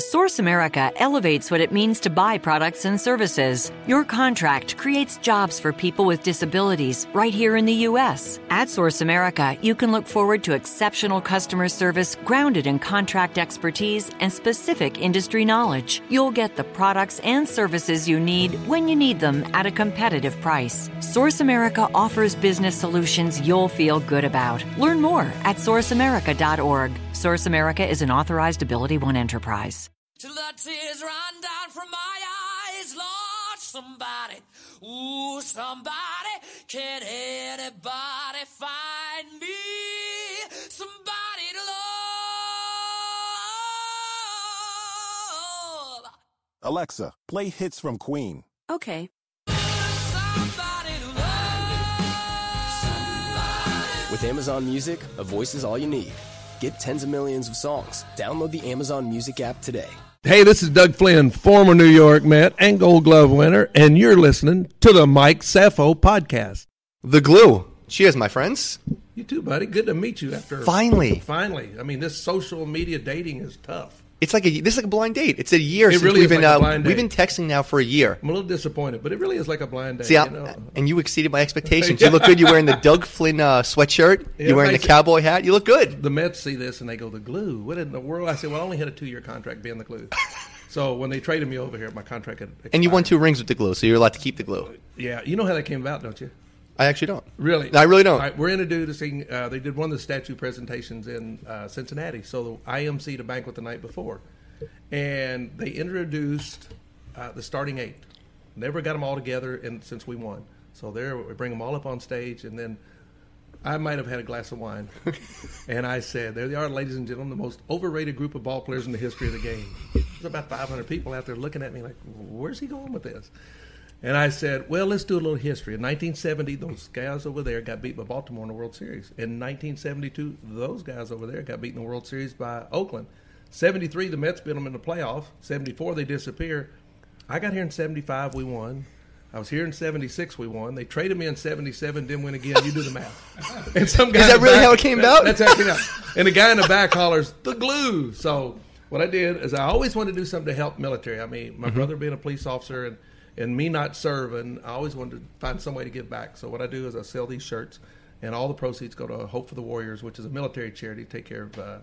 Source America elevates what it means to buy products and services. Your contract creates jobs for people with disabilities right here in the U.S. At Source America, you can look forward to exceptional customer service grounded in contract expertise and specific industry knowledge. You'll get the products and services you need when you need them at a competitive price. Source America offers business solutions you'll feel good about. Learn more at sourceamerica.org. Source America is an authorized Ability One enterprise. Till the tears run down from my eyes, Lord, somebody, ooh, somebody, can anybody find me? Somebody to love. Alexa, play hits from Queen. Okay. Somebody to love. With Amazon Music, a voice is all you need. Get tens of millions of songs. Download the Amazon Music app today. Hey, this is Doug Flynn, former New York Met and Gold Glove winner, and you're listening to the Mike Safo podcast. The glue. Cheers, my friends. You too, buddy. Good to meet you after Finally. Finally, I mean, this social media dating is tough. It's like a this is like a blind date. It's a year It since really we've been like uh, we've been texting now for a year. I'm a little disappointed, but it really is like a blind date. See, you know? and you exceeded my expectations. You look good. You're wearing the Doug Flynn uh, sweatshirt. Yeah, You're wearing the cowboy hat. You look good. the Mets see this and they go, "The glue? What in the world?" I said, "Well, I only had a two-year contract being the glue." so when they traded me over here, my contract had And you won two rings with the glue, so you're allowed to keep the glue. Yeah, you know how that came about, don't you? I actually don't. Really? I really don't. All right, we're introducing. Uh, they did one of the statue presentations in uh, Cincinnati. So the IMC to banquet the night before, and they introduced uh, the starting eight. Never got them all together, and since we won, so there we bring them all up on stage, and then I might have had a glass of wine, and I said, "There they are, ladies and gentlemen, the most overrated group of ball players in the history of the game." There's about 500 people out there looking at me like, "Where's he going with this?" And I said, well, let's do a little history. In 1970, those guys over there got beat by Baltimore in the World Series. In 1972, those guys over there got beat in the World Series by Oakland. 73, the Mets beat them in the playoff. 74, they disappear. I got here in 75, we won. I was here in 76, we won. They traded me in 77, didn't win again. You do the math. And some guy Is that really back- how it came about? That's how it came out. And the guy in the back hollers, the glue. So what I did is I always wanted to do something to help military. I mean, Mm-hmm. my brother being a police officer and, and me not serving, I always wanted to find some way to give back. So what I do is I sell these shirts, and all the proceeds go to Hope for the Warriors, which is a military charity to take care of uh,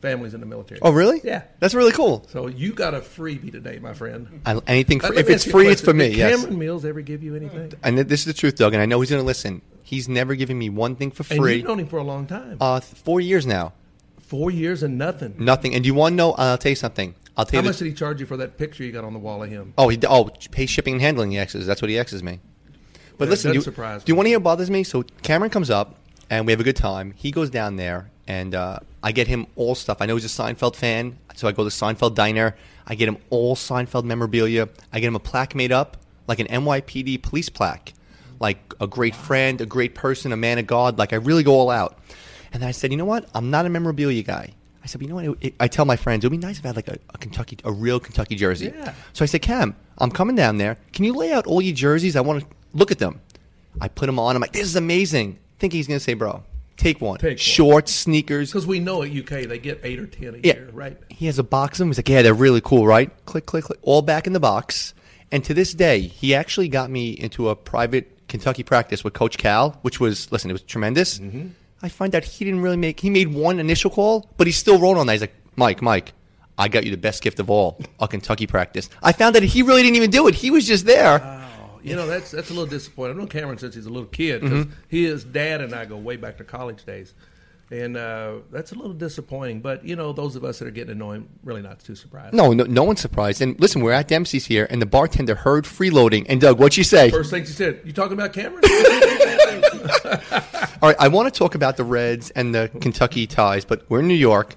families in the military. Oh, really? Yeah. That's really cool. So you got a freebie today, my friend. I, anything for, if it's ask you a free, it's for me. Did Yes. Cameron Mills ever give you anything? And this is the truth, Doug. And I know he's going to listen. He's never given me one thing for free. And you've known him for a long time. Uh, four years now. Four years and nothing. Nothing. And do you want to know? I'll tell you something. I'll tell How you. much the- did he charge you for that picture you got on the wall of him? oh, he oh pay shipping and handling. He X's. That's what he X's me. But That listen, do does you, surprise do you want to hear what bothers me? So Cameron comes up and we have a good time. He goes down there and uh, I get him all stuff. I know he's a Seinfeld fan, so I go to Seinfeld Diner. I get him all Seinfeld memorabilia. I get him a plaque made up, like an NYPD police plaque, like a great friend, a great person, a man of God. Like I really go all out. And I said, you know what? I'm not a memorabilia guy. I said, you know what? It, it- I tell my friends, it would be nice if I had like a, a Kentucky, a real Kentucky jersey. Yeah. So I said, Cam, I'm coming down there. Can you lay out all your jerseys? I want to look at them. I put them on. I'm like, this is amazing. Thinking he's going to say, bro, take one. Take one. Shorts, sneakers. Because we know at UK they get eight or ten a Yeah. year, right? He has a box of them. He's like, yeah, they're really cool, right? Click, click, click. All back in the box. And to this day, he actually got me into a private Kentucky practice with Coach Cal, which was, listen, it was tremendous. Mm-hmm. I find out he didn't really make, he made one initial call, but he still wrote on that. He's like, Mike, Mike, I got you the best gift of all, a Kentucky practice. I found that he really didn't even do it. He was just there. Oh, you know that's that's a little disappointing. I've known Cameron since he's a little kid because his dad and I go way back to college days, and uh, that's a little disappointing. But you know, those of us that are getting to know him, really not too surprised. no, no, no one's surprised. And listen, we're at Dempsey's here, and the bartender heard freeloading. And Doug, what'd you say? First thing she said, "You talking about Cameron?" All right, I want to talk about the Reds and the Kentucky ties, but we're in New York.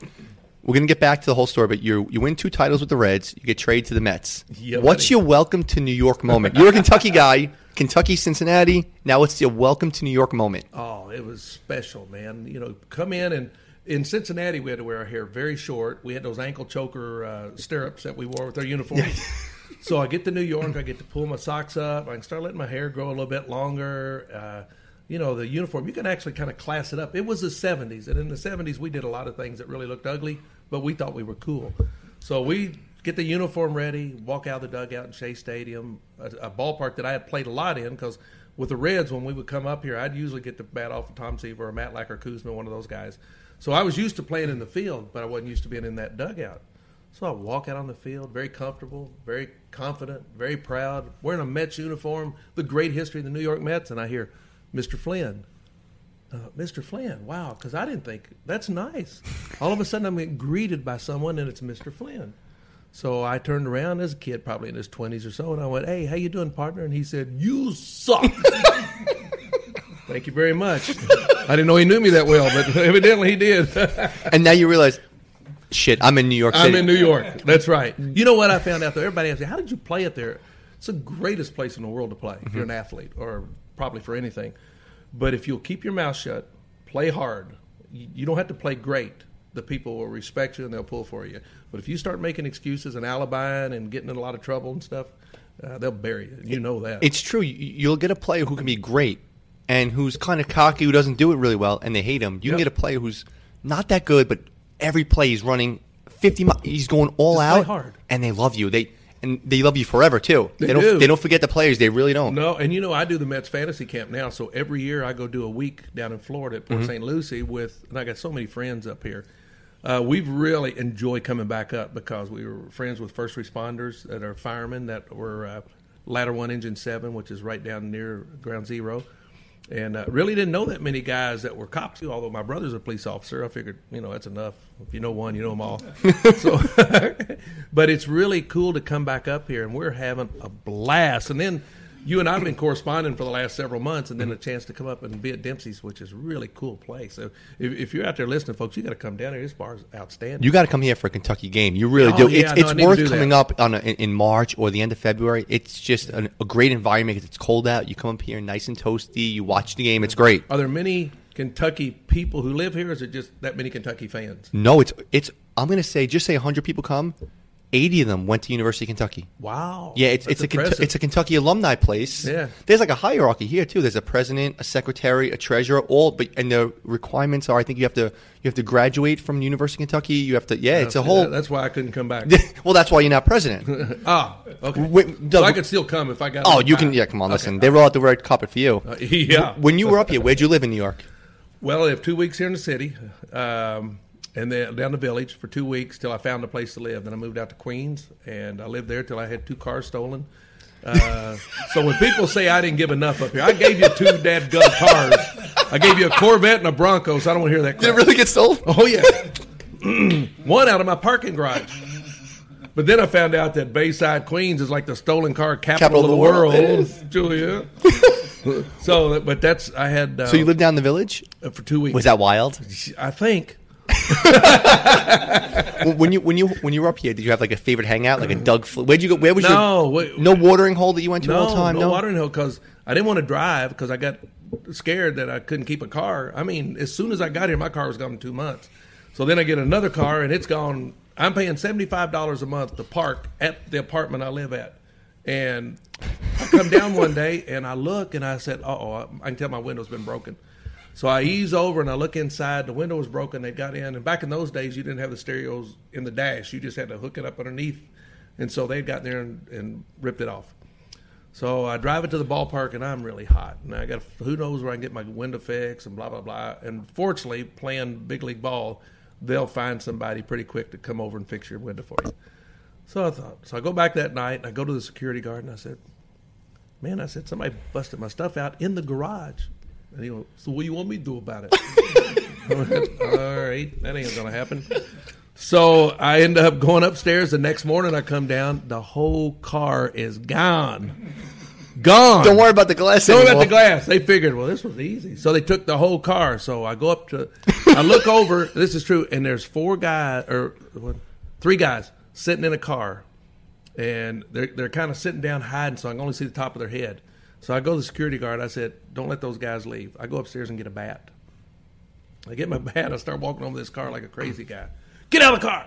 We're going to get back to the whole story, but you you win two titles with the Reds. You get traded to the Mets. Yeah, What's buddy. your welcome to New York moment? You're a Kentucky guy, Kentucky, Cincinnati. Now it's your welcome to New York moment. Oh, it was special, man. You know, come in and in Cincinnati we had to wear our hair very short. We had those ankle choker uh, stirrups that we wore with our uniforms. so I get to New York, I get to pull my socks up. I can start letting my hair grow a little bit longer. Uh, you know, the uniform you can actually kind of class it up. It was the '70s, and in the '70s we did a lot of things that really looked ugly, but we thought we were cool. So we get the uniform ready, walk out of the dugout in Shea Stadium, a, a ballpark that I had played a lot in because with the Reds, when we would come up here, I'd usually get the bat off of Tom Seaver or Matt or Koosman, one of those guys. So I was used to playing in the field, but I wasn't used to being in that dugout. So I walk out on the field, very comfortable, very confident, very proud, wearing a Mets uniform, the great history of the New York Mets, and I hear, Mr. Flynn. Uh, Mr. Flynn, wow, because I didn't think that's nice. All of a sudden, I'm getting greeted by someone, and it's Mr. Flynn. So I turned around as a kid, probably in his 20s or so, and I went, "Hey, how you doing, partner?" And he said, "You suck." Thank you very much. I didn't know he knew me that well, but evidently he did. And now you realize, shit, I'm in New York City. I'm in New York. That's right. You know what I found out there? Everybody asks me, how did you play it there? It's the greatest place in the world to play if you're an athlete or probably for anything. But if you'll keep your mouth shut, play hard, you don't have to play great. The people will respect you and they'll pull for you. But if you start making excuses and alibiing and getting in a lot of trouble and stuff, uh, they'll bury you. You know that. It's true. You- You'll get a player who can be great and who's kind of cocky, who doesn't do it really well, and they hate him. You can get a player who's not that good, but every play he's running 50 miles. He's going all Just play out, hard. and they love you. They and they love you forever too. They don't. do. They don't forget the players. They really don't. No, and you know I do the Mets fantasy camp now, so every year I go do a week down in Florida at Mm-hmm. Port St. Lucie with, and I got so many friends up here. Uh, we've really enjoyed coming back up because we were friends with first responders that are firemen that were uh, Ladder One Engine Seven, which is right down near Ground Zero, and uh, really didn't know that many guys that were cops. Although my brother's a police officer, I figured you know that's enough. If you know one, you know them all. so, but it's really cool to come back up here, and we're having a blast. And then you and I've been corresponding for the last several months, and then a chance to come up and be at Dempsey's, which is a really cool place. So if, if you're out there listening, folks, you got to come down here. This bar is outstanding. You got to come here for a Kentucky game. You really Oh, do. yeah, it's no, it's I need to worth coming up on a, in, March or the end of February. It's just an, a great environment because it's cold out. You come up here nice and toasty. You watch the game. It's great. Are there many Kentucky people who live here, or is it just that many Kentucky fans? No, it's it's. I'm going to say just say 100 people come. 80 of them went to University of Kentucky. Wow. Yeah, it's it's a Kentu- it's a Kentucky alumni place. Yeah. there's like a hierarchy here too. There's a president, a secretary, a treasurer, all. But and the requirements are, I think you have to you have to graduate from University of Kentucky. You have to yeah, it's a whole. that- That's why I couldn't come back. well, that's why you're not president. ah, okay. Wait, so I could still come if I got. oh, you can yeah. Come on, Okay. listen. They roll out the red carpet for you. Uh, yeah. When you were up here, where'd you live in New York? Well, I have two weeks here in the city, um, and then down the village for two weeks till I found a place to live. Then I moved out to Queens, and I lived there till I had two cars stolen. Uh, so when people say I didn't give enough up here, I gave you two dad gun cars. I gave you a Corvette and a Bronco, so I don't want to hear that. Did it really get stolen? Oh yeah, one out of my parking garage. But then I found out that Bayside, Queens, is like the stolen car capital, of the, world, is. Julia. so, but that's I had. Uh, So you lived down in the village? for two weeks. Was that wild? I think. When you when you when you were up here, did you have like a favorite hangout, like a mm. Doug? Fl- where'd you go? Where was No, your wait- no watering hole that you went to all the time? no, watering hole because I didn't want to drive because I got scared that I couldn't keep a car. I mean, as soon as I got here, my car was gone in two months. So then I get another car and it's gone. I'm paying seventy five dollars a month to park at the apartment I live at, and I come down one day and I look and I said, "Oh, I can tell my window's been broken." So I ease over and I look inside. The window was broken. They got in, and back in those days, you didn't have the stereos in the dash. You just had to hook it up underneath, and so they'd gotten there and, and ripped it off. So I drive it to the ballpark, and I'm really hot. And I got who knows where I can get my window fixed and blah blah blah. And fortunately, playing big league ball, they'll find somebody pretty quick to come over and fix your window for you. So I thought. So I go back that night, and I go to the security guard, and I said, "Man, I said somebody busted my stuff out in the garage." And he goes, "So what do you want me to do about it?" Went, All right, that ain't gonna happen. So I end up going upstairs. The next morning, I come down. The whole car is gone, gone. Don't worry about the glass. Don't worry about the glass. They figured, well, this was easy. So they took the whole car. So I go up to, I look over. This is true. And there's four guys, or what, three guys sitting in a car. And they're, they're kind of sitting down hiding, so I can only see the top of their head. So I go to the security guard. I said, don't let those guys leave. I go upstairs and get a bat. I get my bat. I start walking over this car like a crazy guy. Get out of the car!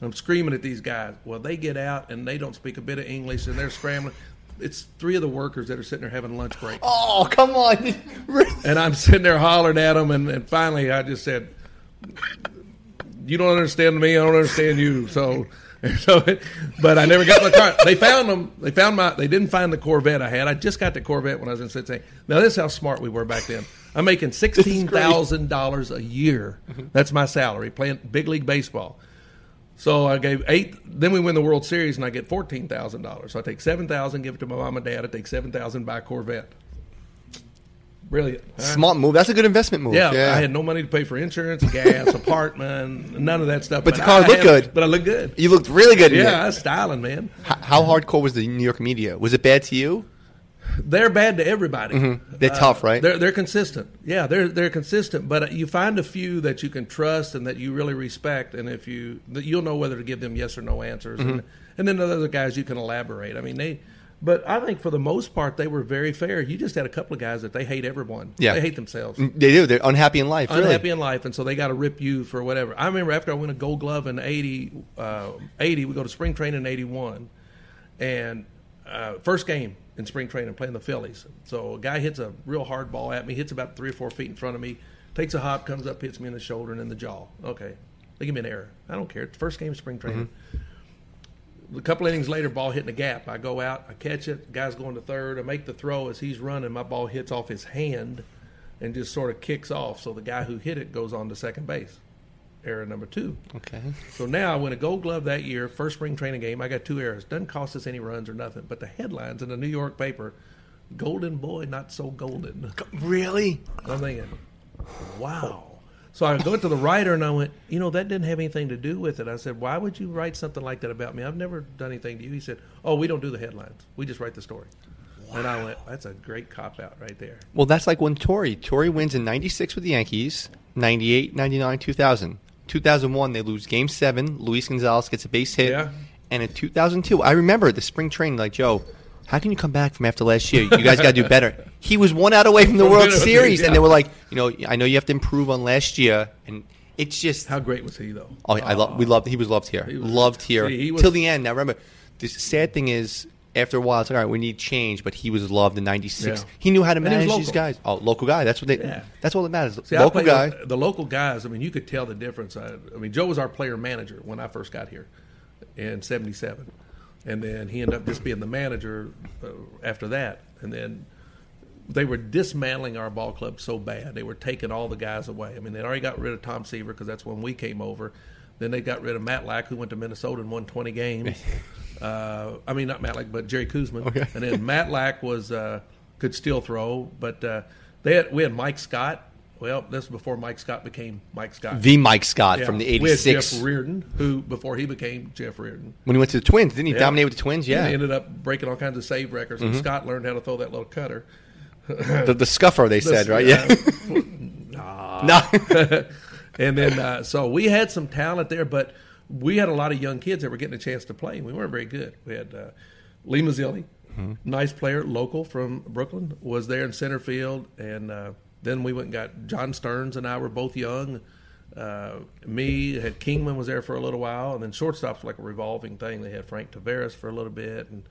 I'm screaming at these guys. Well, they get out and they don't speak a bit of English and they're scrambling. It's three of the workers that are sitting there having lunch break. Oh, come on. And I'm sitting there hollering at them. And, and finally, I just said, You don't understand me. I don't understand you. So And so, it- but I never got my car. They found them. They found my. They didn't find the Corvette I had. I just got the Corvette when I was in Cincinnati. Now this is how smart we were back then. I'm making sixteen thousand dollars a year. That's my salary playing big league baseball. So I gave eight. Then we win the World Series, and I get fourteen thousand dollars. So I take seven thousand, give it to my mom and dad. I take seven thousand, buy a Corvette. Brilliant. huh? Smart move. That's a good investment move. Yeah, Yeah, I had no money to pay for insurance, gas, apartment, none of that stuff. But the car I looked had- good. But I looked good. You looked really good. in Yeah, I was styling, man. H- How hardcore was the New York media? Was it bad to you? They're bad to everybody. Mm-hmm. They're tough, right? They're they're consistent. Yeah, they're they're consistent. But you find a few that you can trust and that you really respect, and if you you'll know whether to give them yes or no answers, Mm-hmm. and then the other guys you can elaborate. I mean they. But I think for the most part they were very fair. You just had a couple of guys that they hate everyone. Yeah. they hate themselves. They do. They're unhappy in life. Really. unhappy in life, and so they got to rip you for whatever. I remember after I win a Gold Glove in 80, uh, 80 we go to spring training in eighty one, and uh, first game in spring training playing the Phillies. So a guy hits a real hard ball at me, hits about three or four feet in front of me, takes a hop, comes up, hits me in the shoulder and in the jaw. Okay, they give me an error. I don't care. It's the first game of spring training. A couple innings later, ball hitting a gap. I go out, I catch it. Guy's going to third. I make the throw as he's running. My ball hits off his hand and just sort of kicks off. So the guy who hit it goes on to second base. Error number two. Okay. So now I win a Gold Glove that year, first spring training game. I got two errors. Doesn't cost us any runs or nothing. But the headlines in the New York paper: "Golden boy, not so golden." Really? I'm thinking, wow. So I go to the writer and I went, you know, that didn't have anything to do with it. I said, why would you write something like that about me? I've never done anything to you. He said, oh, we don't do the headlines. We just write the story. And I went, that's a great cop out right there. Well, that's like when Torre. Torre wins in 96 with the Yankees, 98, 99, 2000. 2001, they lose game seven. Luis Gonzalez gets a base hit. Yeah. And in 2002, I remember the spring training, like, Joe, how can you come back from after last year? You guys got to do better. He was one out away from the World Series. yeah. And they were like, you know, I know you have to improve on last year. And it's just. How great was he, though? Oh, I love. We loved. He was loved here. He was- loved here See, he was- till the end. Now remember, the sad thing is, after a while, it's like, all right, we need change. But he was loved in '96. Yeah. He knew how to manage these guys. Oh, local guy. That's what they. Yeah. That's all that matters. See, local guy. with The local guys, I mean, you could tell the difference. I, I mean, Joe was our player manager when I first got here in 77. And then he ended up just being the manager uh, after that. And then they were dismantling our ball club so bad. They were taking all the guys away. I mean, they already got rid of Tom Seaver because that's when we came over. Then they got rid of Matlack, who went to Minnesota and won 20 games. uh, I mean, not Matlack, but Jerry Koosman. Okay. And then Matlack was uh, could still throw, but uh, they had, we had Mike Scott. Well, this was before Mike Scott became Mike Scott. The Mike Scott Yeah. from the We had '86 Jeff Reardon, who before he became Jeff Reardon. when he went to the Twins. Didn't he Yeah. dominate with the Twins? And Yeah, he ended up breaking all kinds of save records. And Scott learned how to throw that little cutter. The, the scuffer they said, right? Yeah. no. and then uh, so we had some talent there, but we had a lot of young kids that were getting a chance to play. We weren't very good. We had uh, Lee Mazzilli, nice player, local from Brooklyn, was there in center field, and uh, then we went and got John Stearns and I were both young. Uh, me had Kingman was there for a little while, and then shortstops like a revolving thing. They had Frank Taveras for a little bit, and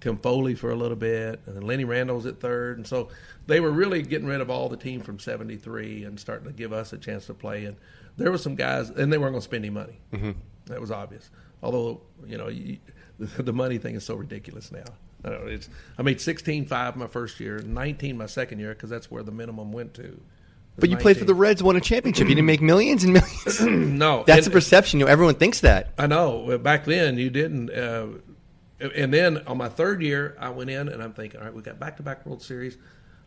Tim Foley for a little bit, and then Lenny Randle was at third, and so they were really getting rid of all the team from '73 and starting to give us a chance to play. And there were some guys, and they weren't going to spend any money. Mm-hmm. That was obvious. Although you know, you, the, money thing is so ridiculous now. I, don't know, it's, I made 16.5 my first year, 19 my second year because that's where the minimum went to. But you played for the Reds, won a championship. You didn't make millions and millions. No, That's and- the perception. You know, everyone thinks that. I know. Back then, you didn't. Uh, and then on my third year, I went in and I'm thinking, all right, we got back to back World Series.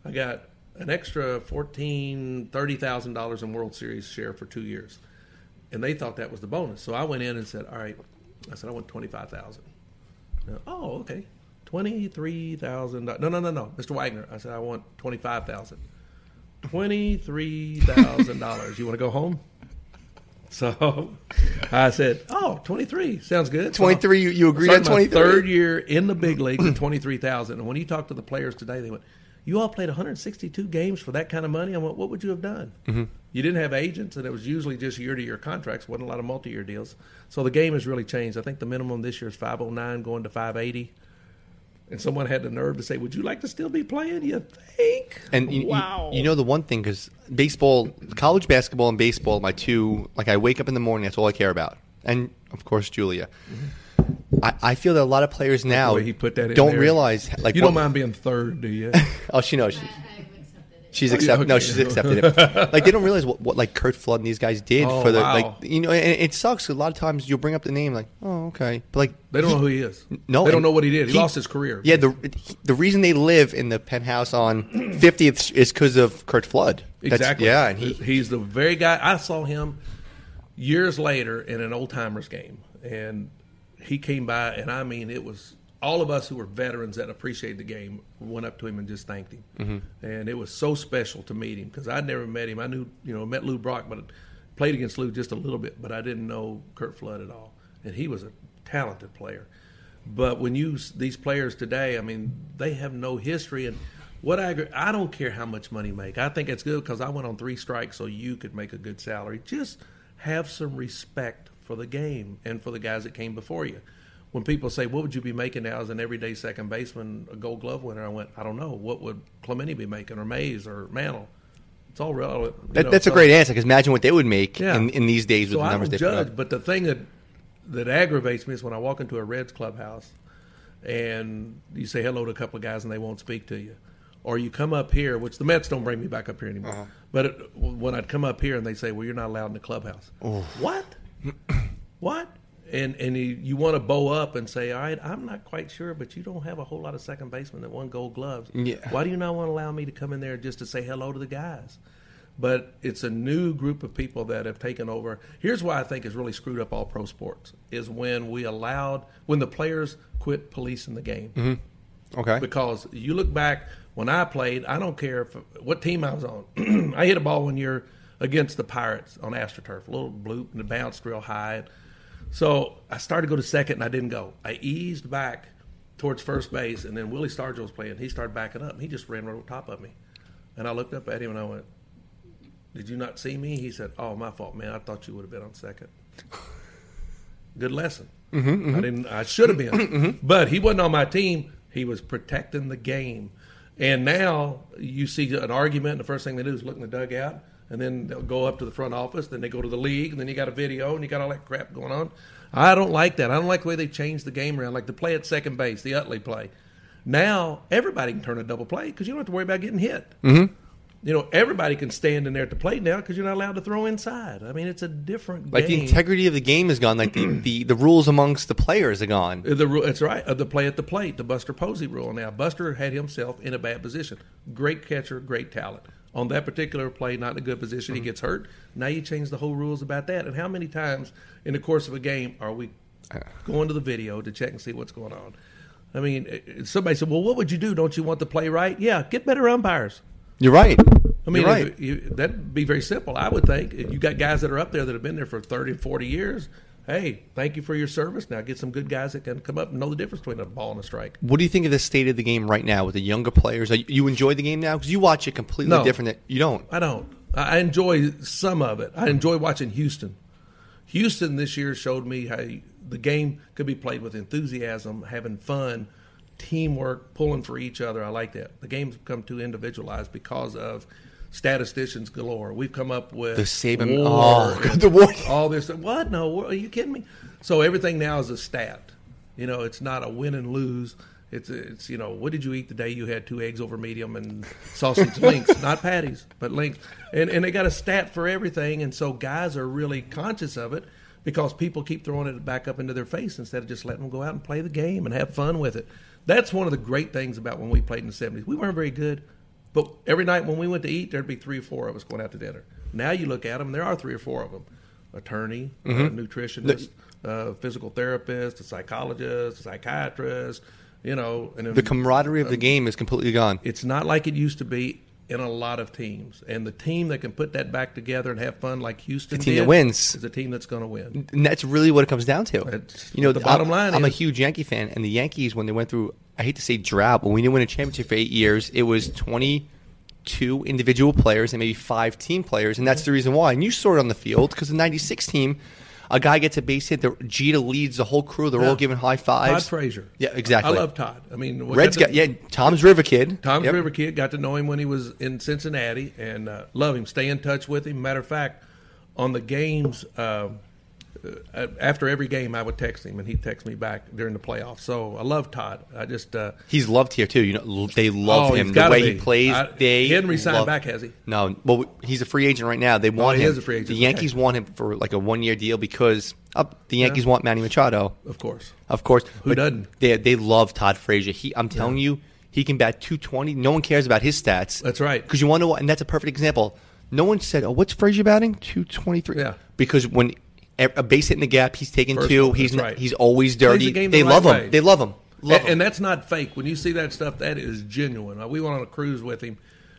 I got an extra fourteen, thirty thousand dollars in World Series share for two years, and they thought that was the bonus. So I went in and said, all right, I said I want twenty five thousand. Oh, okay, twenty-three thousand dollars. No, no, no, no, Mr. Wagner. I said I want twenty five thousand. Twenty three thousand dollars. You want to go home? So I said, "Oh, 23 sounds good." So 23, you- you agreed on my 23? Third year in the big leagues at 23,000. And when you talk to the players today, they went, "You all played 162 games for that kind of money." I went, "What would you have done?" Mm-hmm. You didn't have agents, and it was usually just year-to-year contracts. wasn't a lot of multi-year deals. So the game has really changed. I think the minimum this year is 509, going to 580. And someone had the nerve to say, "Would you like to still be playing?" You think? And you, you- wow, you, know the one thing because baseball, college basketball, and baseball, my two. Like I wake up in the morning, that's all I care about. and of course Julia. Mm-hmm. I, I feel that a lot of players now he put that in don't there. realize like you don't mind being third, do you? Oh, she knows. She, I've accepted it. she's Oh, accepted. No, she's accepted it. like they don't realize what, what like Curt Flood and these guys did Oh, for the wow. like you know. And it sucks. A lot of times you'll bring up the name like, oh okay, but like They don't know who he is. No, they don't know what he did. He, lost his career. Yeah, the the reason they live in the penthouse on 50th is because of Curt Flood. That's- exactly. yeah, and he he's the very guy. I saw him years later in an old timers game, and he came by, and I mean, it was all of us who were veterans that appreciated the game went up to him and just thanked him, Mm-hmm. and it was so special to meet him because I'd never met him. I knew, you know, met Lou Brock, but played against Lou just a little bit, but I didn't know Curt Flood at all, and he was a talented player. But when you these players today, I mean, they have no history. And what I agree, I don't care how much money you make. I think it's good because I went on three strikes, so you could make a good salary. Just have some respect for the game and for the guys that came before you. When people say, "What would you be making now as an everyday second baseman, a Gold Glove winner?" I went, "I don't know. What would Clemente be making, or Mays, or Mantle?" It's all relevant. that, know, that's a great answer. Because imagine what they would make Yeah. in, in these days with so the I numbers don't they judge, but the thing that that aggravates me is when I walk into a Reds clubhouse and you say hello to a couple of guys and they won't speak to you, or you come up here, which the Mets don't bring me back up here anymore. Uh-huh. But it, when I'd come up here and they say, "Well, you're not allowed in the clubhouse," what? what? And and you, you want to bow up and say, "All right, I'm not quite sure, but you don't have a whole lot of second basemen that won Gold Gloves. Yeah. Why do you not want to allow me to come in there just to say hello to the guys?" but it's a new group of people that have taken over. Here's why I think is really screwed up all pro sports is when we allowed when the players quit policing the game. Mm-hmm. okay. Because you look back when I played, I don't care if, what team I was on. I hit a ball one year against the Pirates on AstroTurf, a little bloop, and it bounced real high. So I started to go to second, and I didn't go. I eased back towards first base, and then Willie Stargell was playing. He started backing up. And he just ran right on top of me, and I looked up at him and I went, "Did you not see me?" He said, "Oh, my fault, man. I thought you would have been on second. Good lesson. Mm-hmm, I mm-hmm. didn't. I should have been, mm-hmm, mm-hmm. but he wasn't on my team. He was protecting the game. And now you see an argument, and the first thing they do is look in the dugout, and then they'll go up to the front office, then they go to the league, and then you got a video, and you got all that crap going on. I don't like that. I don't like the way they changed the game around, like the play at second base, the Utley play. Now everybody can turn a double play because you don't have to worry about getting hit. Mm-hmm. You know, everybody can stand in there at the plate now because you're not allowed to throw inside. I mean, it's a different like the integrity of the game is gone. Like the, the, the rules amongst the players are gone. The rule, that's right. Uh, the play at the plate, the Buster Posey rule. Now, Buster had himself in a bad position. Great catcher, great talent. On that particular play, not in a good position, he mm-hmm. gets hurt. Now you change the whole rules about that. And how many times in the course of a game are we ah. going to the video to check and see what's going on? I mean, somebody said, "Well, what would you do? Don't you want the play right?" Yeah, get better umpires. You're right. I mean, right. you, that'd be very simple. I would think you got guys that are up there that have been there for 30 40 years, hey, thank you for your service. Now get some good guys that can come up and know the difference between a ball and a strike. What do you think of the state of the game right now with the younger players? Are you, enjoy the game now because you watch it completely No. different. Than, you don't. I don't. I enjoy some of it. I enjoy watching Houston. Houston this year showed me how the game could be played with enthusiasm, having fun, teamwork, pulling for each other. I like that. The game's become too individualized because of statisticians galore. We've come up with The Saban- war oh, the war. all this. What? No, are you kidding me? So everything now is a stat. You know, it's not a win and lose. It's it's you know, what did you eat the day you had two eggs over medium and sausage links, not patties, but links, and and they got a stat for everything, and so guys are really conscious of it because people keep throwing it back up into their face instead of just letting them go out and play the game and have fun with it. That's one of the great things about when we played in the seventies. We weren't very good, but every night when we went to eat, there'd be three or four of us going out to dinner. Now you look at them, there are three or four of them: attorney, uh, nutritionist, uh, physical therapist, a psychologist, a psychiatrist. You know, and The camaraderie of the game is completely gone. it's not like it used to be in a lot of teams. And the team that can put that back together and have fun, like Houston, The team that wins. is a team that's going to win. And that's really what it comes down to. That's you know, the bottom I'm, line I'm a huge Yankee fan, and the Yankees, when they went through, I hate to say drought, but when they win a championship for eight years, it was 22 individual players and maybe five team players, and that's the reason why. And you saw it on the field because the '96 team, a guy gets a base hit, the Jeter leads the whole crew. They're Yeah. all giving high fives. Todd. Frazier. Yeah, exactly. I love Todd. I mean, Reds got got to- yeah. Toms River kid. Tom's Yep. River kid got to know him when he was in Cincinnati and uh, love him. Stay in touch with him. Matter of fact, on the games, uh, uh, after every game, I would text him, and he'd text me back during the playoffs. So I love Todd. I just uh, He's loved here too. You know, they love Oh, him the way he plays. I- they he hadn't resigned love- back, has he? No. Well, he's a free agent right now. They want he him. is a free agent. The Okay. Yankees want him for like a one-year deal because uh, the Yankees want Manny Machado, of course. of course. Who but doesn't? They they love Todd Frazier. He, I'm telling you, he can bat 220. No one cares about his stats. That's right. Because you want to? And that's a perfect example. No one said, "Oh, what's Frazier batting? 223." Yeah. Because when a base hit in the gap, he's taken First two. one, he's right. he's always dirty. the They the love right him. They love him. Love and, him. and that's not fake. When you see that stuff, that is genuine. Uh, We went on a cruise with him.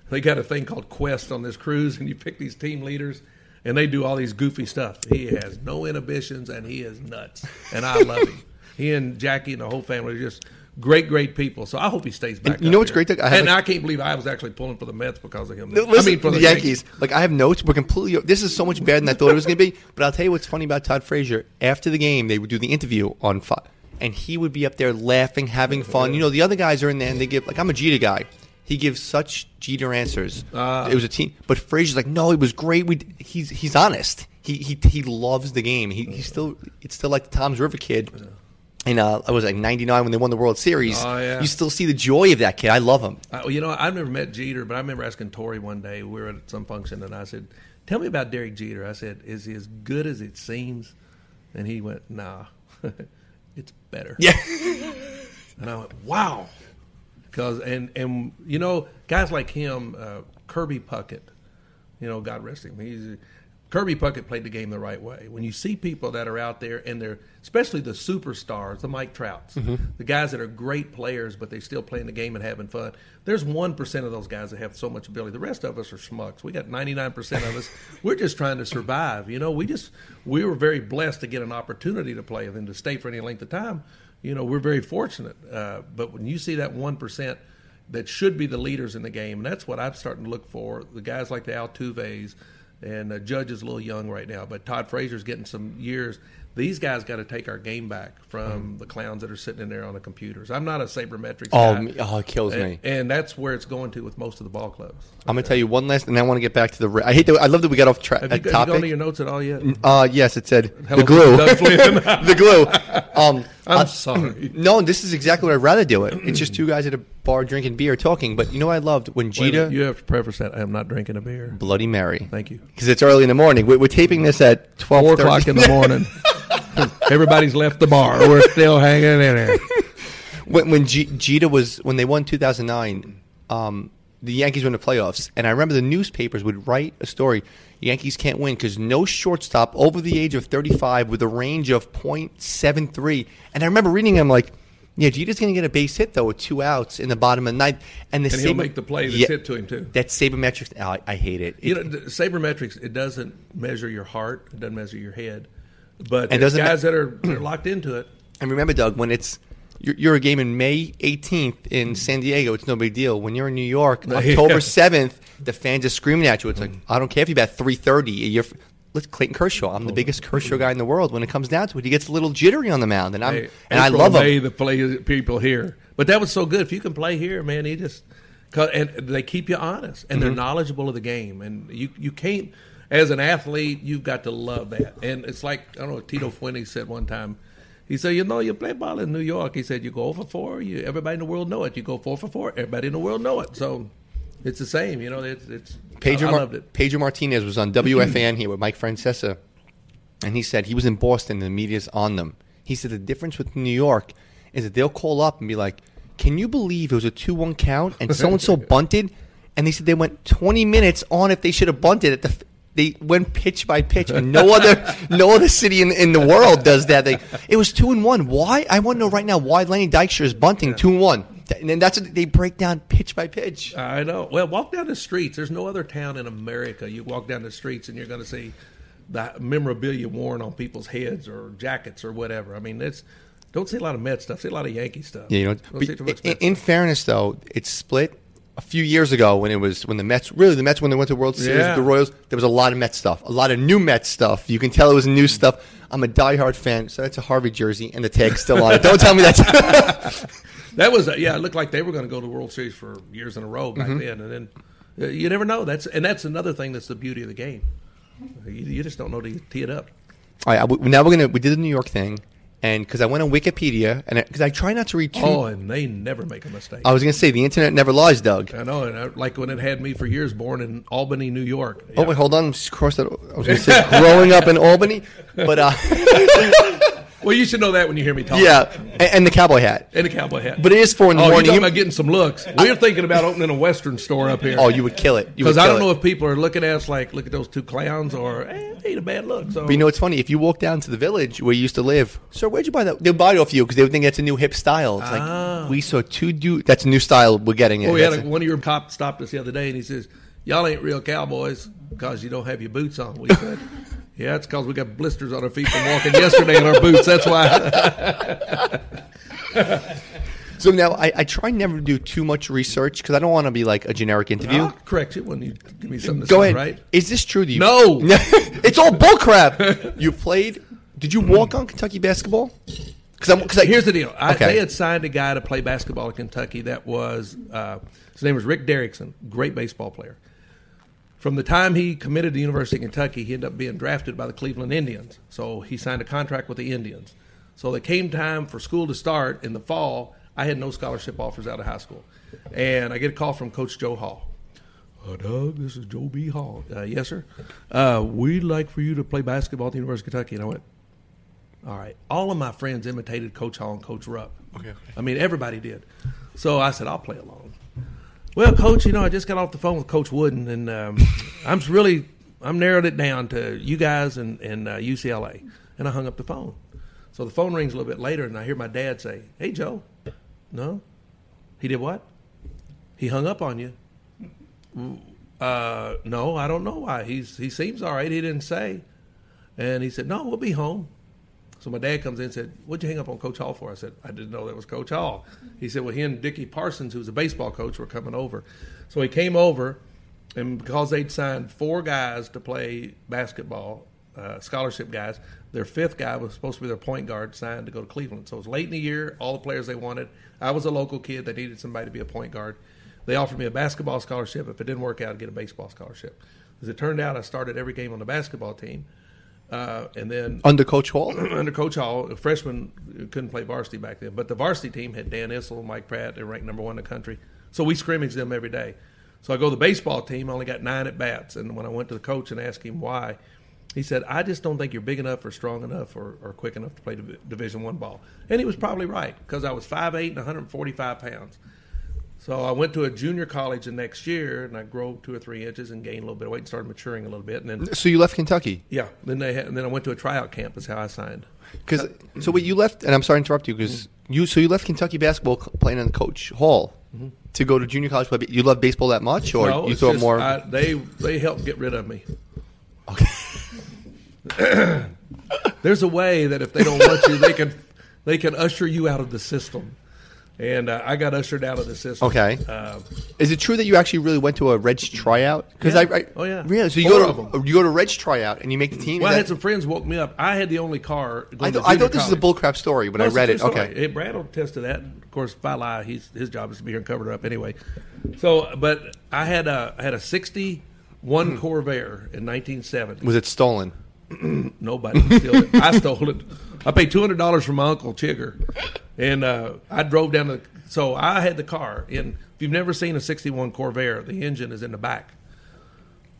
They got a thing called Quest on this cruise, and you pick these team leaders, and they do all these goofy stuff. He has no inhibitions, and he is nuts, and I love him. He and Jackie and the whole family are just great, great people. So I hope he stays back. you up know what's here. great? I have and a- I can't believe I was actually pulling for the Mets because of him. No, I Listen, mean, for the, the, Yankees. Like I have notes. We're completely. This is so much better than I thought it was going to be. But I'll tell you what's funny about Todd Frazier. After the game, they would do the interview on, and he would be up there laughing, having fun. You know, the other guys are in there, and they give like I'm a Jeter guy. He gives such Jeter answers. Ah. it was a team, but Frazier's like, no, it was great. We he's he's honest. He he he loves the game. He he's still it's still like the Toms River kid. And uh, I was like '99 when they won the World Series. Oh, yeah. You still see the joy of that kid. I love him. Uh, you know, I've never met Jeter, but I remember asking Torre one day. We were at some function, and I said, "Tell me about Derek Jeter." I said, "Is he as good as it seems?" And he went, "Nah, it's better." Yeah. And I went, "Wow," because and and you know, guys like him, uh, Kirby Puckett, you know, God rest him. He's Kirby Puckett played the game the right way. When you see people that are out there and they're especially the superstars, the Mike Trouts, the guys that are great players but they're still playing the game and having fun. There's one percent of those guys that have so much ability. The rest of us are schmucks. We got 99 percent of us. We're just trying to survive. You know, we just we were very blessed to get an opportunity to play and then to stay for any length of time. You know, we're very fortunate. Uh, but when you see that one percent that should be the leaders in the game. And that's what I'm starting to look for. The guys like the Altuves and uh, Judge is a little young right now, but Todd Frazier's getting some years. These guys got to take our game back from the clowns that are sitting in there on the computers. I'm not a sabermetrics Oh, guy. me- oh, it kills and, me. And that's where it's going to with most of the ball clubs. I'm gonna tell you one last, and I want to get back to the. I hate that. I love that we got off track. Have you, uh, got- you gone to your notes at all yet? Uh, yes, it said Hello, the glue. The glue. Um, I'm uh, sorry. No, this is exactly what I'd rather do. It. It's just two guys at a bar drinking beer talking. But you know what I loved when Wait a minute, Jeter you have to preface that. I am not drinking a beer. Bloody Mary. Thank you. Because it's early in the morning. We're, we're taping this at twelve Four o'clock in the morning. Everybody's left the bar. We're still hanging in there. when when G- Jeter was when they won 2009, um, the Yankees were in the playoffs, and I remember the newspapers would write a story: Yankees can't win because no shortstop over the age of 35 with a range of .73. And I remember reading him like. Yeah, Jeter's going to get a base hit though with two outs in the bottom of the ninth, and the And he'll make the play that's Yeah, hit to him, too. That sabermetrics, oh, I, I hate it. You know, the sabermetrics, it doesn't measure your heart. It doesn't measure your head. But And guys ma- that are, are locked into it. And remember, Doug, when it's you're, you're a game in May 18th in San Diego, it's no big deal. When you're in New York. October 7th, the fans are screaming at you. It's like I don't care if you bat 330. You're let's Clayton Kershaw. I'm the biggest Kershaw guy in the world. When it comes down to it, he gets a little jittery on the mound, and I'm Hey, and I love May, him. the play people here. But that was so good. If you can play here, man, he just and they keep you honest and Mm-hmm. they're knowledgeable of the game. And you you can't as an athlete, you've got to love that. And it's like I don't know. Tito Fuente said one time. He said, "You know, you play ball in New York." He said, "You go for four. You everybody in the world know it. You go four for four. Everybody in the world know it. So it's the same. You know, it's it's. Pedro, I, I loved it. Pedro Martinez was on WFAN here with Mike Francesa, and he said he was in Boston and the media's on them. He said the difference with New York is that they'll call up and be like, "Can you believe it was a two-one count and so and so bunted?" And they said they went 20 minutes on if they should have bunted at the. f- They went pitch by pitch, and no other no other city in, in the world does that. They, it was two and one. Why? I want to know right now why Lenny Dykstra is bunting two and one, and then that's what they break down pitch by pitch. I know. Well, walk down the streets. There's no other town in America. You walk down the streets and you're going to see the memorabilia worn on people's heads or jackets or whatever. I mean, it's don't see a lot of Met stuff. See a lot of Yankee stuff. Yeah, you know. Don't see too much in, in fairness, though, it's split. A few years ago, when it was when the Mets really the Mets when they went to World Series, Yeah. the Royals, there was a lot of Mets stuff, a lot of new Mets stuff. You can tell it was new stuff. I'm a diehard fan, so that's a Harvey jersey, and the tag's still on it. Don't tell me that's. that was a, yeah. It looked like they were going to go to the World Series for years in a row Mm-hmm. back then, and then uh, you never know. That's and that's another thing that's the beauty of the game. You, you just don't know to tee it up. All right, now we're gonna we did the New York thing, and because I went on Wikipedia, and because I, try not to read too. Oh, and they never make a mistake. I was gonna say the internet never lies, Doug. I know, and I, like when it had me for years, born in Albany, New York. Oh wait, hold on. Cross that. I was gonna say growing up in Albany, but uh, Well, you should know that when you hear me talk. yeah, and, and the cowboy hat. and the cowboy hat. But it is four in the oh, you're morning. talking about getting some looks. We're thinking about opening a Western store up here. Oh, you would kill it. Because I don't know it. if people are looking at us like, look at those two clowns, or eh, they ain't a bad look. So But you know what's funny? If you walk down to the village where you used to live, sir, where'd you buy that? They'll buy it off you because they would think that's a new hip style. It's like we saw two dudes. That's a new style. We're getting it. Well, we had a, a- one of your cops stopped us the other day, and he says, "Y'all ain't real cowboys because you don't have your boots on." We said, "Yeah, it's because we got blisters on our feet from walking yesterday in our boots. That's why." so now I, I try never to do too much research because I don't want to be like a generic interview. I'll correct you when you give me something to Go say, ahead. right? Is this true to you? No. it's all bullcrap. you played. Did you walk on Kentucky basketball? Because because Here's the deal. I, Okay. They had signed a guy to play basketball at Kentucky. That was uh, his name was Rick Derrickson, great baseball player. From the time he committed to the University of Kentucky, he ended up being drafted by the Cleveland Indians. So he signed a contract with the Indians. So it came time for school to start in the fall. I had no scholarship offers out of high school, and I get a call from Coach Joe Hall. Uh, Doug, this is Joe B. Hall. Uh, yes, sir. Uh, we'd like for you to play basketball at the University of Kentucky. And I went, all right. All of my friends imitated Coach Hall and Coach Rupp. Okay, okay. I mean, everybody did. So I said, I'll play along. Well, Coach, you know, I just got off the phone with Coach Wooden, and um, I'm really, I'm narrowed it down to you guys and, and uh, UCLA. And I hung up the phone. So the phone rings a little bit later, and I hear my dad say, Hey, Joe. No? He did what? He hung up on you. Uh, no, I don't know why. He's he seems all right. He didn't say, and he said, "No, we'll be home." So my dad comes in and said, "What'd you hang up on Coach Hall for?" I said, "I didn't know that was Coach Hall." He said, "Well, he and Dickie Parsons, who's a baseball coach, were coming over." So he came over, and because they'd signed four guys to play basketball, uh, scholarship guys, their fifth guy was supposed to be their point guard, signed to go to Cleveland. So it was late in the year. All the players they wanted. I was a local kid. They needed somebody to be a point guard. They offered me a basketball scholarship. If it didn't work out, I'd get a baseball scholarship. As it turned out, I started every game on the basketball team. Uh, and then under Coach Hall. under Coach Hall, a freshman couldn't play varsity back then, but the varsity team had Dan Issel, Mike Pratt, they ranked number one in the country. So we scrimmaged them every day. So I go to the baseball team, I only got nine at bats, and when I went to the coach and asked him why, he said, "I just don't think you're big enough or strong enough or, or quick enough to play Div- Division One ball." And he was probably right because I was 5'8 and 145 pounds. So I went to a junior college the next year, and I grew two or three inches and gained a little bit of weight and started maturing a little bit. And then, So you left Kentucky yeah, then they had, and then I went to a tryout camp. Is how I signed. because so you left and I'm sorry to interrupt you because mm-hmm. you so you left Kentucky basketball playing on Coach Hall mm-hmm. to go to junior college. Play, you love baseball that much, or No, you thought just more? I, they they helped get rid of me. okay. There's a way that if they don't want you, they can they can usher you out of the system. And uh, I got ushered out of the system. Okay. Uh, Is it true that you actually really went to a Reds tryout? Because Yeah. I, I Oh, yeah. really. So you Four go to you go to Reds tryout and you make the team. well, I had some friends woke me up. I had the only car. I, th- to I thought this was a bullcrap story when No, I read it. story. Okay. Hey, Brad will attest to that. Of course, if I lie, he's, his job is to be here and cover it up anyway. So, but I had a I had a '61 Corvair in 1970. Was it stolen? Nobody stole it. I stole it. I paid two hundred dollars from my uncle Chigger, and uh, I drove down to. the. So I had the car. And if you've never seen a '61 Corvair, the engine is in the back.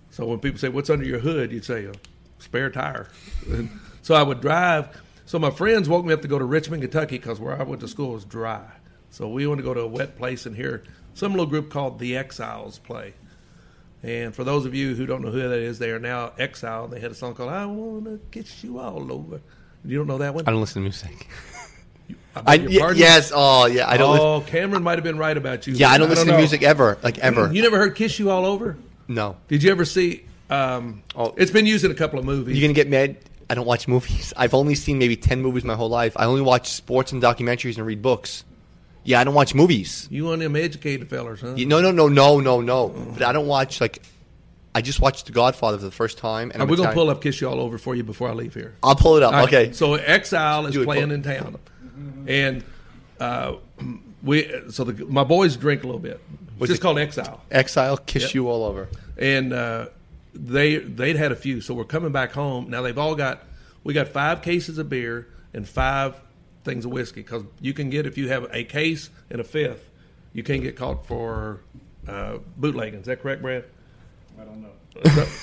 So when people say, "What's under your hood?" you'd say, "A spare tire." And so I would drive. So my friends woke me up to go to Richmond, Kentucky, because where I went to school was dry. So we wanted to go to a wet place and hear some little group called the Exiles play. And for those of you who don't know who that is, they are now exiled. They had a song called "I Wanna Kiss You All Over." You don't know that one? I don't listen to music. I I, y- yes. Oh, yeah. I don't. Oh, Cameron might have been right about you. yeah, I don't listen to music ever. Like ever. You never heard "Kiss You All Over"? no. Did you ever see? Um, Oh. it's been used in a couple of movies. You're gonna get mad. I don't watch movies. I've only seen maybe ten movies my whole life. I only watch sports and documentaries and read books. Yeah, I don't watch movies. You one of them educated fellers, huh? You- No, no, no, no, no, no. But I don't watch like. I just watched The Godfather for the first time, and we're I'm gonna pull up "Kiss You All Over" for you before I leave here? I'll pull it up. Right, okay. So Exile is playing Paul. in town, and uh, we. So the, my boys drink a little bit. It's just it- called Exile. Exile, kiss Yep. you all over. and uh, they they'd had a few, so we're coming back home now. They've all got We got five cases of beer and five things of whiskey because you can get if you have a case and a fifth, you can't get caught for uh, bootlegging. Is that correct, Brad? I don't know.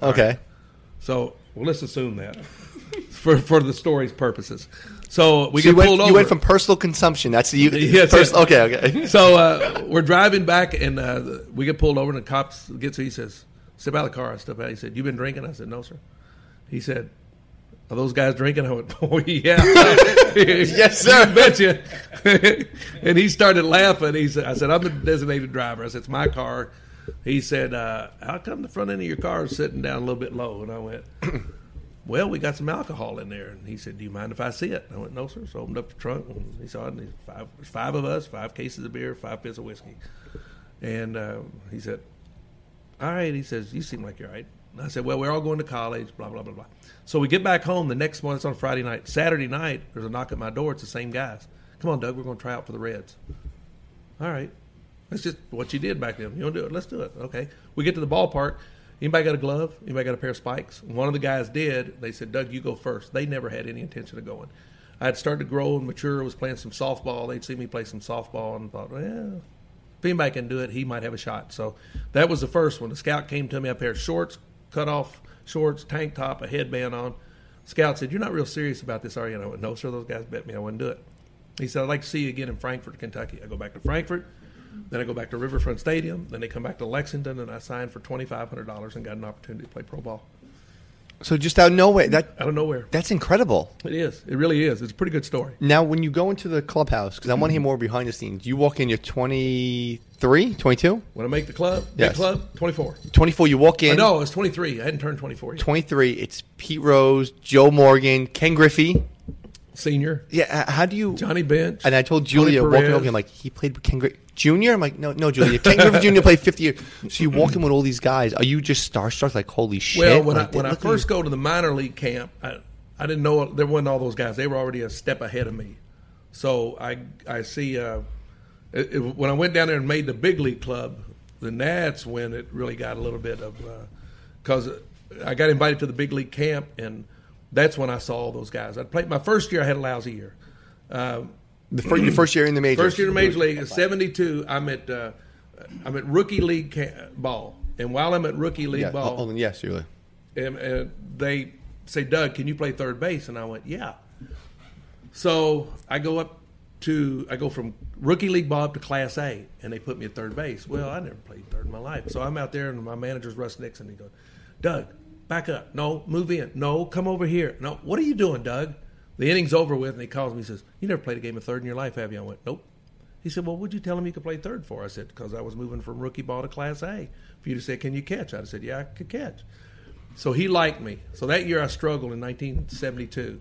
Okay. So well, let's assume that for for the story's purposes. So we So you, get went, pulled you went from personal consumption. That's the you. Yes, first, yes. Okay, okay. so uh, we're driving back, and uh, we get pulled over, and the cops gets. He says, "Step out of the car." I step out. He said, "You been drinking?" I said, "No, sir." He said, "Are those guys drinking?" I went, "Oh yeah, yes, sir. You betcha." and he started laughing. He said, "I said I'm the designated driver." I said, "It's my car." He said, uh, "How come the front end of your car is sitting down a little bit low?" And I went. Well, we got some alcohol in there, and he said, "Do you mind if I see it?" And I went, "No, sir." So I opened up the trunk, and he saw it. And five, there's five of us, five cases of beer, five fifths of whiskey, and uh, he said, "All right." He says, "You seem like you're right." And I said, "Well, we're all going to college." Blah blah blah blah. So we get back home the next morning. It's on Friday night. Saturday night, there's a knock at my door. It's the same guys. Come on, Doug. We're going to try out for the Reds. All right. That's just what you did back then. You to do it? Let's do it. Okay. We get to the ballpark. Anybody got a glove? Anybody got a pair of spikes? One of the guys did. They said, Doug, you go first. They never had any intention of going. I had started to grow and mature. Was playing some softball. They'd see me play some softball and thought, well, if anybody can do it, he might have a shot. So that was the first one. The scout came to me, a pair of shorts, cut off shorts, tank top, a headband on. Scout said, You're not real serious about this, are you? And I went, No, sir, those guys bet me I wouldn't do it. He said, I'd like to see you again in Frankfort, Kentucky. I go back to Frankfort. Then I go back to Riverfront Stadium. Then they come back to Lexington, and I signed for twenty five hundred dollars and got an opportunity to play pro ball So just out of nowhere, that out of nowhere. that's incredible. It is. It really is. It's a pretty good story. Now, when you go into the clubhouse, because I want to hear mm-hmm. more behind the scenes, you walk in, you're 23, 22? When I make the club, Yes. big club, twenty four. 24, you walk in. No, I was twenty three. I hadn't turned twenty four yet. 23, it's Pete Rose, Joe Morgan, Ken Griffey. Senior, Yeah, how do you. Johnny Bench, And I told Tony Julia, walking over, I'm like, he played with Ken Griffey Jr.? I'm like, no, no, Julia. Ken Griffey Jr. played 50 years. So you walk in with all these guys. Are you just starstruck, like, holy shit? Well, when Like, I when I first go to the minor league camp, I, I didn't know there wasn't all those guys. They were already a step ahead of me. So I I see uh, it, it- when I went down there and made the big league club, then that's when it really got a little bit of because I got invited to the big league camp, and that's when I saw all those guys. I played my first year. I had a lousy year. Um, The fir- your first year in the majors. First year in the major league, '72. I'm at uh, I'm at rookie league ca- ball, and while I'm at rookie league Yeah, ball, on, yes, Julia. and, and they say, Doug, can you play third base? And I went, yeah. So I go up to, I go from rookie league ball up to Class A, and they put me at third base. Well, I never played third in my life. So I'm out there, and my manager's Russ Nixon. He goes, Doug, back up. No, move in. No, come over here. No, what are you doing, Doug? The inning's over with, and he calls me. He says, "You never played a game of third in your life, have you?" I went, "Nope." He said, "Well, what'd you tell him you could play third for?" I said, "Because I was moving from rookie ball to Class A. For you to say, can you catch?' I'd said, yeah, I could catch." So he liked me. So that year I struggled in 1972.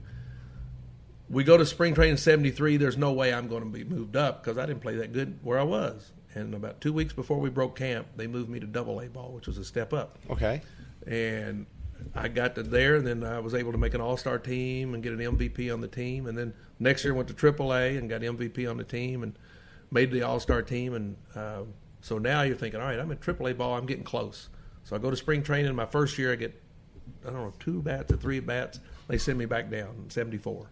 We go to spring training in 73. There's no way I'm going to be moved up because I didn't play that good where I was. And about two weeks before we broke camp, they moved me to double A ball, which was a step up. Okay. And I got to there, and then I was able to make an all star team and get an MVP on the team. And then next year went to triple A and got MVP on the team and made the all star team. And uh, so now you're thinking, all right, I'm at triple A ball, I'm getting close. So I go to spring training. My first year, I get, I don't know, two bats or three bats. They send me back down in 74.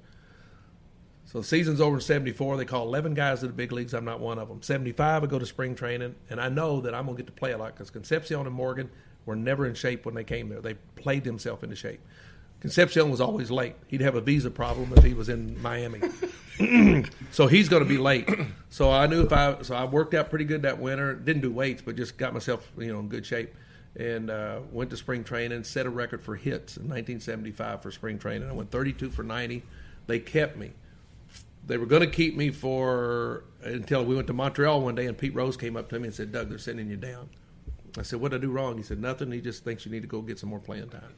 So the season's over in 74. They call 11 guys to the big leagues. I'm not one of them. 75, I go to spring training, and I know that I'm going to get to play a lot because Concepcion and Morgan were never in shape when they came there. They played themselves into shape. Concepcion was always late. He'd have a visa problem if he was in Miami. so he's going to be late. So I knew if I so I worked out pretty good that winter. Didn't do weights, but just got myself you know in good shape. And uh, went to spring training, set a record for hits in 1975 for spring training. I went 32 for 90. They kept me they were going to keep me for until we went to Montreal one day, and Pete Rose came up to me and said, "Doug, they're sending you down." I said, "What did I do wrong?" He said, "Nothing. He just thinks you need to go get some more playing time."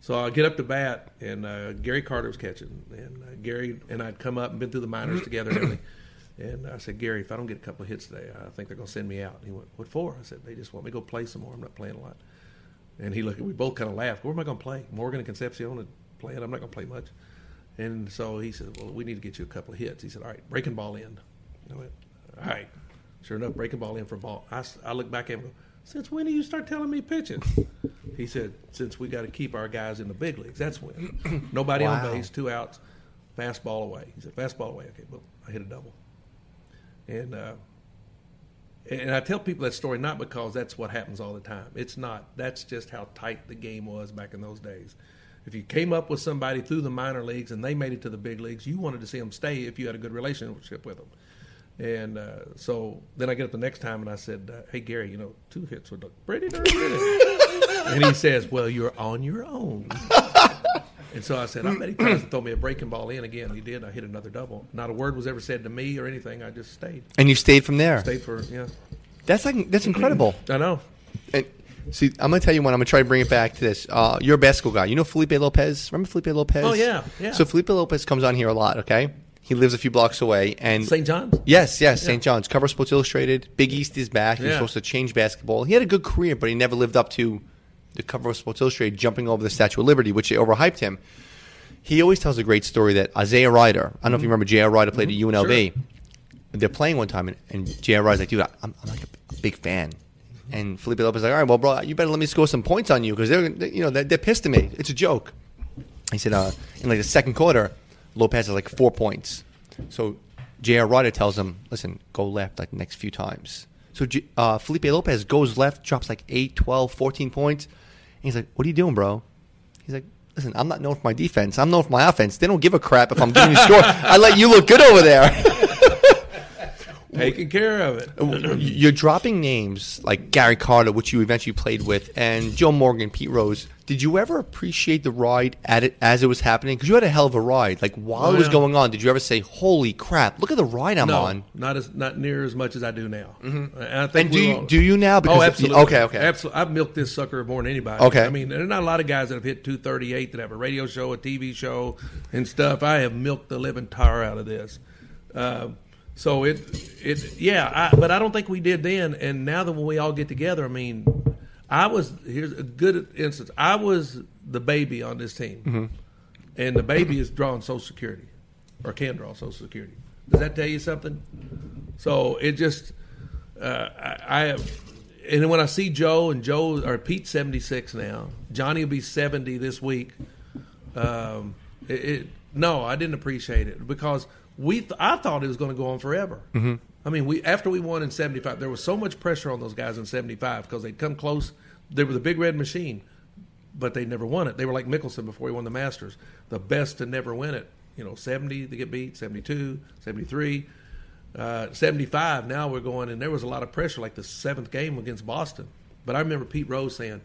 So I get up to bat, and uh, Gary Carter was catching, and uh, Gary and I'd come up and been through the minors together and. And I said, Gary, if I don't get a couple of hits today, I think they're going to send me out. And he went, "What for?" I said, "They just want me to go play some more. I'm not playing a lot." And he looked. We both kind of laughed. Where am I going to play? Morgan and Concepcion and playing. I'm not going to play much. And so he said, "Well, we need to get you a couple of hits." He said, "All right, breaking ball in." I went, "All right." Sure enough, breaking ball in for ball. I look back at him. Since when do you start telling me pitching? he said, Since we got to keep our guys in the big leagues. That's when. Nobody Wow. on base, two outs, fastball away. He said, Fastball away. Okay, boom. I hit a double. And, uh, and I tell people that story not because that's what happens all the time. It's not. That's just how tight the game was back in those days. If you came up with somebody through the minor leagues and they made it to the big leagues, you wanted to see them stay if you had a good relationship with them. And uh, so then I get up the next time and I said, uh, "Hey Gary, you know, two hits would look pretty darn good." and he says, "Well, you're on your own." and so I said, "I bet he tries to throw me a breaking ball in again." He did. I hit another double. Not a word was ever said to me or anything. I just stayed. And you stayed from there. Stayed for yeah. That's like that's incredible. I know. And see, I'm gonna tell you one. I'm gonna try to bring it back to this. Uh, you're a basketball guy. You know Felipe Lopez. Remember Felipe Lopez? Oh, yeah, yeah. So Felipe Lopez comes on here a lot. Okay, he lives a few blocks away, and St. John's. Yes, yes, St. John's. Cover Sports Illustrated. Big East is back. He's Yeah. supposed to change basketball. He had a good career, but he never lived up to the cover of Sports Illustrated jumping over the Statue of Liberty, which they overhyped him. He always tells a great story that Isaiah Rider, I don't know if you mm-hmm. remember J.R. Rider played at mm-hmm. UNLV. They're playing one time, and, and J.R. Rider's like, dude, I'm, I'm like a big fan. Mm-hmm. And Felipe Lopez is like, all right, well, bro, you better let me score some points on you because they're, they- you know, they're, they're pissed at me. It's a joke. He said, uh, in like the second quarter, Lopez has like four points. So J.R. Rider tells him, listen, go left like the next few times. So uh, Felipe Lopez goes left, drops like 8, 12, 14 points. And he's like, what are you doing, bro? He's like, listen, I'm not known for my defense. I'm known for my offense. They don't give a crap if I'm giving you score. I let you look good over there. Taking care of it. You're dropping names like Gary Carter, which you eventually played with, and Joe Morgan, Pete Rose. Did you ever appreciate the ride at it as it was happening? Because you had a hell of a ride. Like while Oh, it was yeah. going on, did you ever say, "Holy crap! Look at the ride I'm no, on"? not as not near as much as I do now. And, I think And do you all- do you now? Because oh, absolutely. Okay, okay. Absolutely. I've milked this sucker more than anybody. Okay. I mean, there are not a lot of guys that have hit 238 that have a radio show, a TV show, and stuff. I have milked the living tar out of this. Um, so it, it, yeah. I, but I don't think we did then. And now that when we all get together, I mean, I was here's a good instance. I was the baby on this team, Mm-hmm. and the baby is drawing Social Security, or can draw Social Security. Does that tell you something? So it just, uh, I, I have, and when I see Joe and Joe or Pete's seventy six now, Johnny will be seventy this week. Um, it, it, no, I didn't appreciate it because we th- I thought it was going to go on forever. Mm-hmm. I mean, we after we won in seventy five, there was so much pressure on those guys in seventy five because they'd come close. They were the big red machine, but they never won it. They were like Mickelson before he won the Masters, the best to never win it. You know, seventy to get beat, 72, 73. Uh, 75 now we're going and there was a lot of pressure like the seventh game against boston but i remember pete rose saying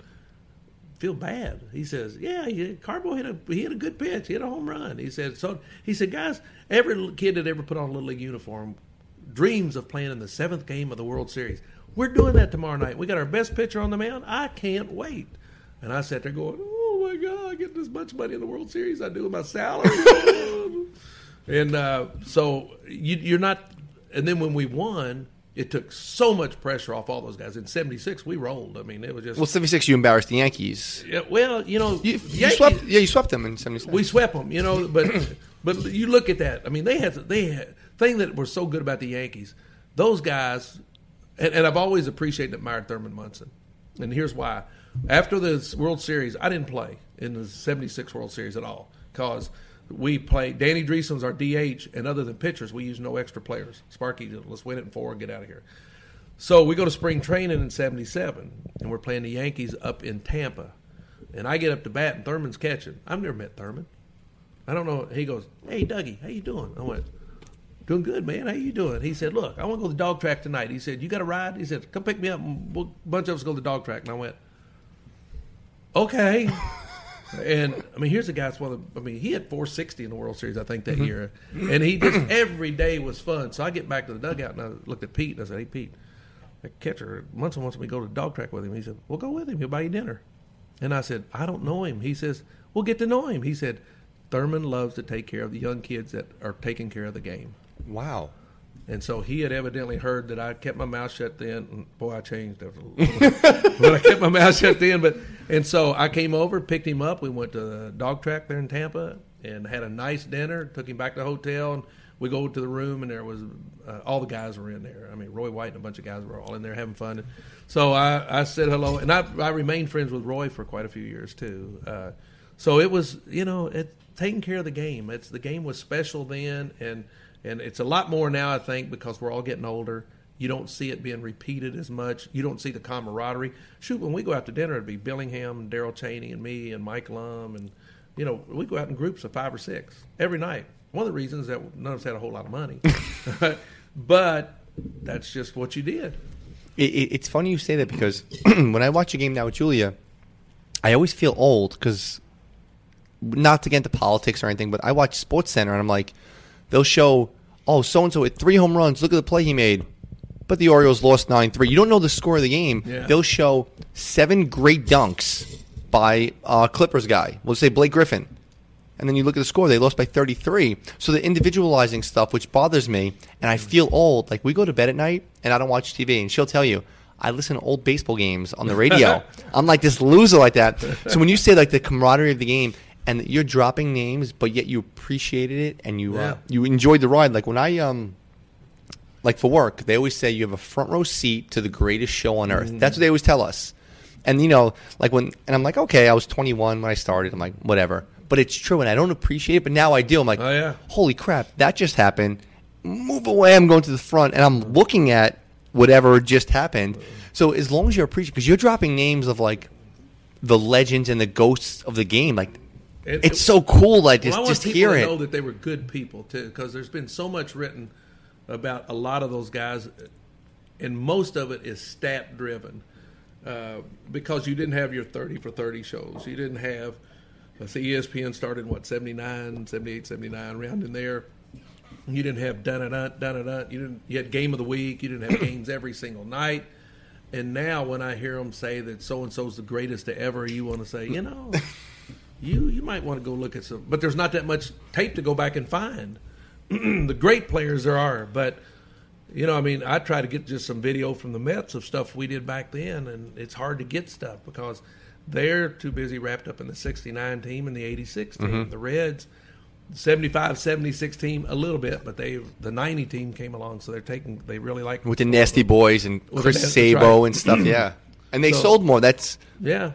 feel bad. He says, "Yeah, he, Carbo hit a he hit a good pitch. He hit a home run." He said, "So he said, guys, every kid that ever put on a little league uniform dreams of playing in the seventh game of the World Series. We're doing that tomorrow night. We got our best pitcher on the mound. I can't wait." And I sat there going, "Oh my God, I get this much money in the World Series. I do with my salary." and uh, so you, you're not. And then when we won. It took so much pressure off all those guys. In '76, we rolled. I mean, it was just Well, seventy six, you embarrassed the Yankees. yeah, well, you know, You, you Yankees- swept, yeah, you swept them in seventy six. we swept them, you know. But but you look at that. I mean, they had they had thing that was so good about the Yankees. Those guys, and, and I've always appreciated and admired Thurman Munson. And here's why: after the World Series, I didn't play in the '76 World Series at all because we play Danny Driessen's our DH, and other than pitchers, we use no extra players. Sparky, let's win it in four and get out of here. So we go to spring training in '77, and we're playing the Yankees up in Tampa. And I get up to bat, and Thurman's catching. I've never met Thurman. I don't know. He goes, "Hey, Dougie, how you doing?" I went, "Doing good, man. How you doing?" He said, "Look, I want to go to the dog track tonight." He said, "You got a ride?" He said, "Come pick me up. And we'll, a bunch of us go to the dog track." And I went, "Okay." and I mean, here's a guy that's one of the, I mean, he had 460 in the World Series, I think, that mm-hmm. year, and he just every day was fun. So I get back to the dugout and I looked at Pete and I said, "Hey, Pete." that catcher Munson wants me to go to the dog track with him. He said, "Well, go with him. He'll buy you dinner." And I said, "I don't know him." He says, "We'll get to know him." He said, "Thurman loves to take care of the young kids that are taking care of the game." Wow. And so he had evidently heard that I kept my mouth shut then. Boy, I changed after a little but I kept my mouth shut then. But and so I came over, picked him up. We went to the dog track there in Tampa and had a nice dinner. Took him back to the hotel, and we go to the room and there was uh, all the guys were in there. I mean, Roy White and a bunch of guys were all in there having fun. So I, I said hello, and I, I remained friends with Roy for quite a few years too. Uh, so it was, you know, it, taking care of the game. It's the game was special then, and and it's a lot more now. I think because we're all getting older. You don't see it being repeated as much. You don't see the camaraderie. Shoot, when we go out to dinner, it'd be Billingham, and Darrel Chaney, and me, and Mike Lum, and you know, we go out in groups of five or six every night. One of the reasons that none of us had a whole lot of money, but that's just what you did. It, it, it's funny you say that because when I watch a game now with Julia, I always feel old because not to get into politics or anything, but I watch Sports Center and I'm like, they'll show, oh, so and so hit three home runs. Look at the play he made. But the Orioles lost 9 3. You don't know the score of the game. Yeah. They'll show seven great dunks by uh, Clippers guy. We'll say Blake Griffin. And then you look at the score, they lost by 33. So the individualizing stuff, which bothers me, and I feel old. Like we go to bed at night and I don't watch TV, and she'll tell you, I listen to old baseball games on the radio. I'm like this loser like that. So when you say like the camaraderie of the game, and you're dropping names, but yet you appreciated it and you uh, you enjoyed the ride. Like when I um like for work, they always say you have a front row seat to the greatest show on earth. That's what they always tell us. And you know, like when and I'm like, okay, I was 21 when I started. I'm like, whatever. But it's true, and I don't appreciate it. But now I do. I'm like, Oh, yeah. holy crap, that just happened. Move away. I'm going to the front, and I'm looking at whatever just happened. So as long as you're appreciating, because you're dropping names of like the legends and the ghosts of the game, like It- it's it- so cool. Like Well, just I want just people hear to it. know that they were good people too, because there's been so much written about a lot of those guys, and most of it is stat driven. Uh, because you didn't have your 30 for 30 shows. You didn't have, let's see, ESPN started what, 79, 78, 79, around in there. You didn't have dun dun dun dun dun. You didn't. You had game of the week. You didn't have games every single night. And now, when I hear them say that so and so's the greatest to ever, you want to say, you know, you you might want to go look at some. But there's not that much tape to go back and find. the great players there are, but you know, I mean, I try to get just some video from the Mets of stuff we did back then, and it's hard to get stuff because they're too busy wrapped up in the 69 team and the 86 team. Mm-hmm. The Reds, 75, 76 team, a little bit, but they the 90 team came along, so they're taking, they really like with the Nasty Boys and Chris Sabo right. and stuff. Yeah, and they So- sold more. That's Yeah,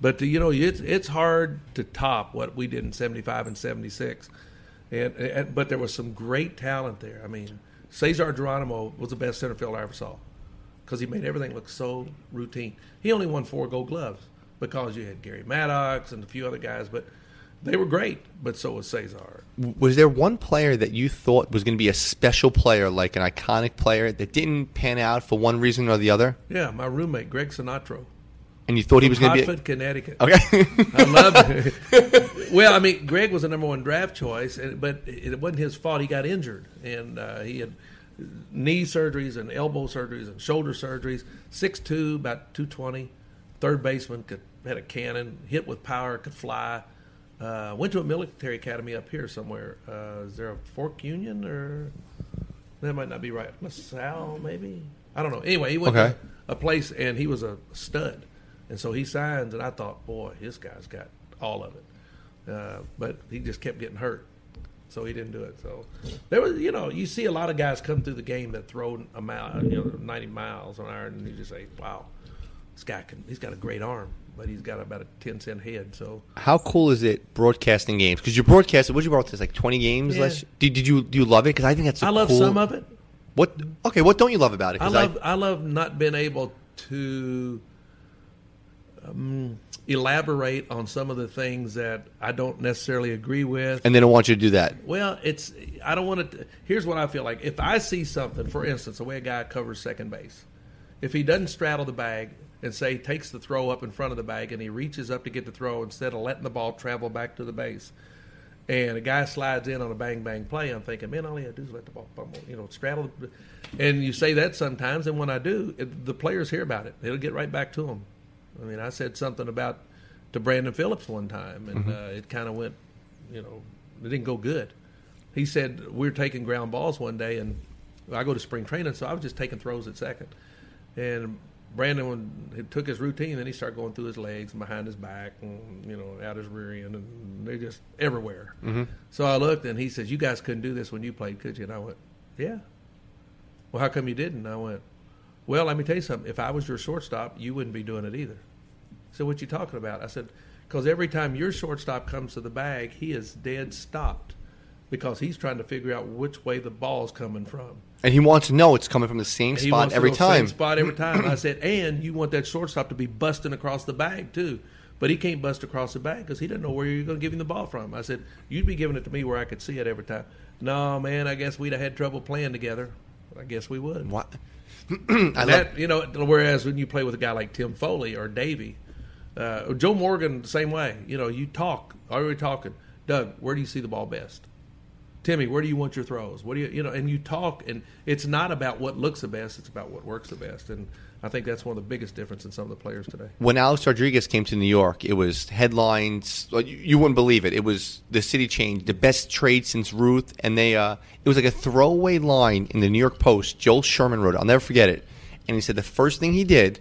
but you know it's it's hard to top what we did in '75 and '76, and, and but there was some great talent there. I mean, Cesar Geronimo was the best center fielder I ever saw because he made everything look so routine. He only won four Gold Gloves because you had Gary Maddox and a few other guys, but they were great. But so was Cesar. was there one player that you thought was going to be a special player, like an iconic player, that didn't pan out for one reason or the other, Yeah, my roommate Greg Sinatra. And you thought he was going to be? Hartford, Connecticut. Okay. I love it. well, I mean, Greg was the number one draft choice, and- but it wasn't his fault. He got injured, and uh, he had knee surgeries and elbow surgeries and shoulder surgeries. Six two, about two twenty. Third baseman could had a cannon, hit with power, could fly. Uh, went to a military academy up here somewhere. Uh, is there a Fork Union or that might not be right? LaSalle, maybe. I don't know. Anyway, he went Okay. to a place and he was a stud, and so he signs, and I thought, boy, this guy's got all of it. Uh, but he just kept getting hurt, so he didn't do it. So there was, you know, you see a lot of guys come through the game that throw a mile, you know, ninety miles an hour, and you just say, wow, this guy can. He's got a great arm, but he's got about a ten cent head. So How cool is it broadcasting games? Because you broadcasted. What did you broadcast? Like twenty games Yeah. last. Did, did you do you love it? Because I think that's. a I love cool- some of it. What? Okay. What don't you love about it? I love I, love not being able to um, elaborate on some of the things that I don't necessarily agree with. and they don't want you to do that. Well, it's I don't want to. Here's what I feel like: if I see something, for instance, the way a guy covers second base, if he doesn't straddle the bag and say he takes the throw up in front of the bag and he reaches up to get the throw instead of letting the ball travel back to the base, and a guy slides in on a bang bang play, I'm thinking, man, all he had to do is let the ball, bumble, you know, straddle. The, and you say that sometimes, and when I do, it, the players hear about it. It'll get right back to them. I mean, I said something about to Brandon Phillips one time, and uh, it kind of went, you know, it didn't go good. He said we were taking ground balls one day, and I go to spring training, so I was just taking throws at second, and Brandon took his routine, then he started going through his legs and behind his back, and you know, out his rear end, and they're just everywhere. Mm-hmm. So I looked, and he says, "You guys couldn't do this when you played, could you?" And I went, "Yeah." Well, how come you didn't? And I went, "Well, let me tell you something. If I was your shortstop, you wouldn't be doing it either." So what you talking about? I said, "Because every time your shortstop comes to the bag, he is dead stopped." Because he's trying to figure out which way the ball's coming from. And he wants to know it's coming from the same He spot every time. Same spot every time. I said, and you want that shortstop to be busting across the bag too. But he can't bust across the bag because he doesn't know where you're going to give him the ball from. I said, you'd be giving it to me where I could see it every time. No, man, I guess we'd have had trouble playing together. I guess we would. What? I love, you know, whereas when you play with a guy like Tim Foli or Davey, uh, Joe Morgan, the same way. You know, you talk. Are we talking? Doug, where do you see the ball best? Timmy, where do you want your throws? What do you, you know? And you talk, and it's not about what looks the best; it's about what works the best. And I think that's one of the biggest difference in some of the players today. when Alex Rodriguez came to New York, it was headlines. You, wouldn't believe it. It was the city changed, the best trade since Ruth, and they. Uh, it was like a throwaway line in the New York Post. Joel Sherman wrote it. I'll never forget it. And he said the first thing he did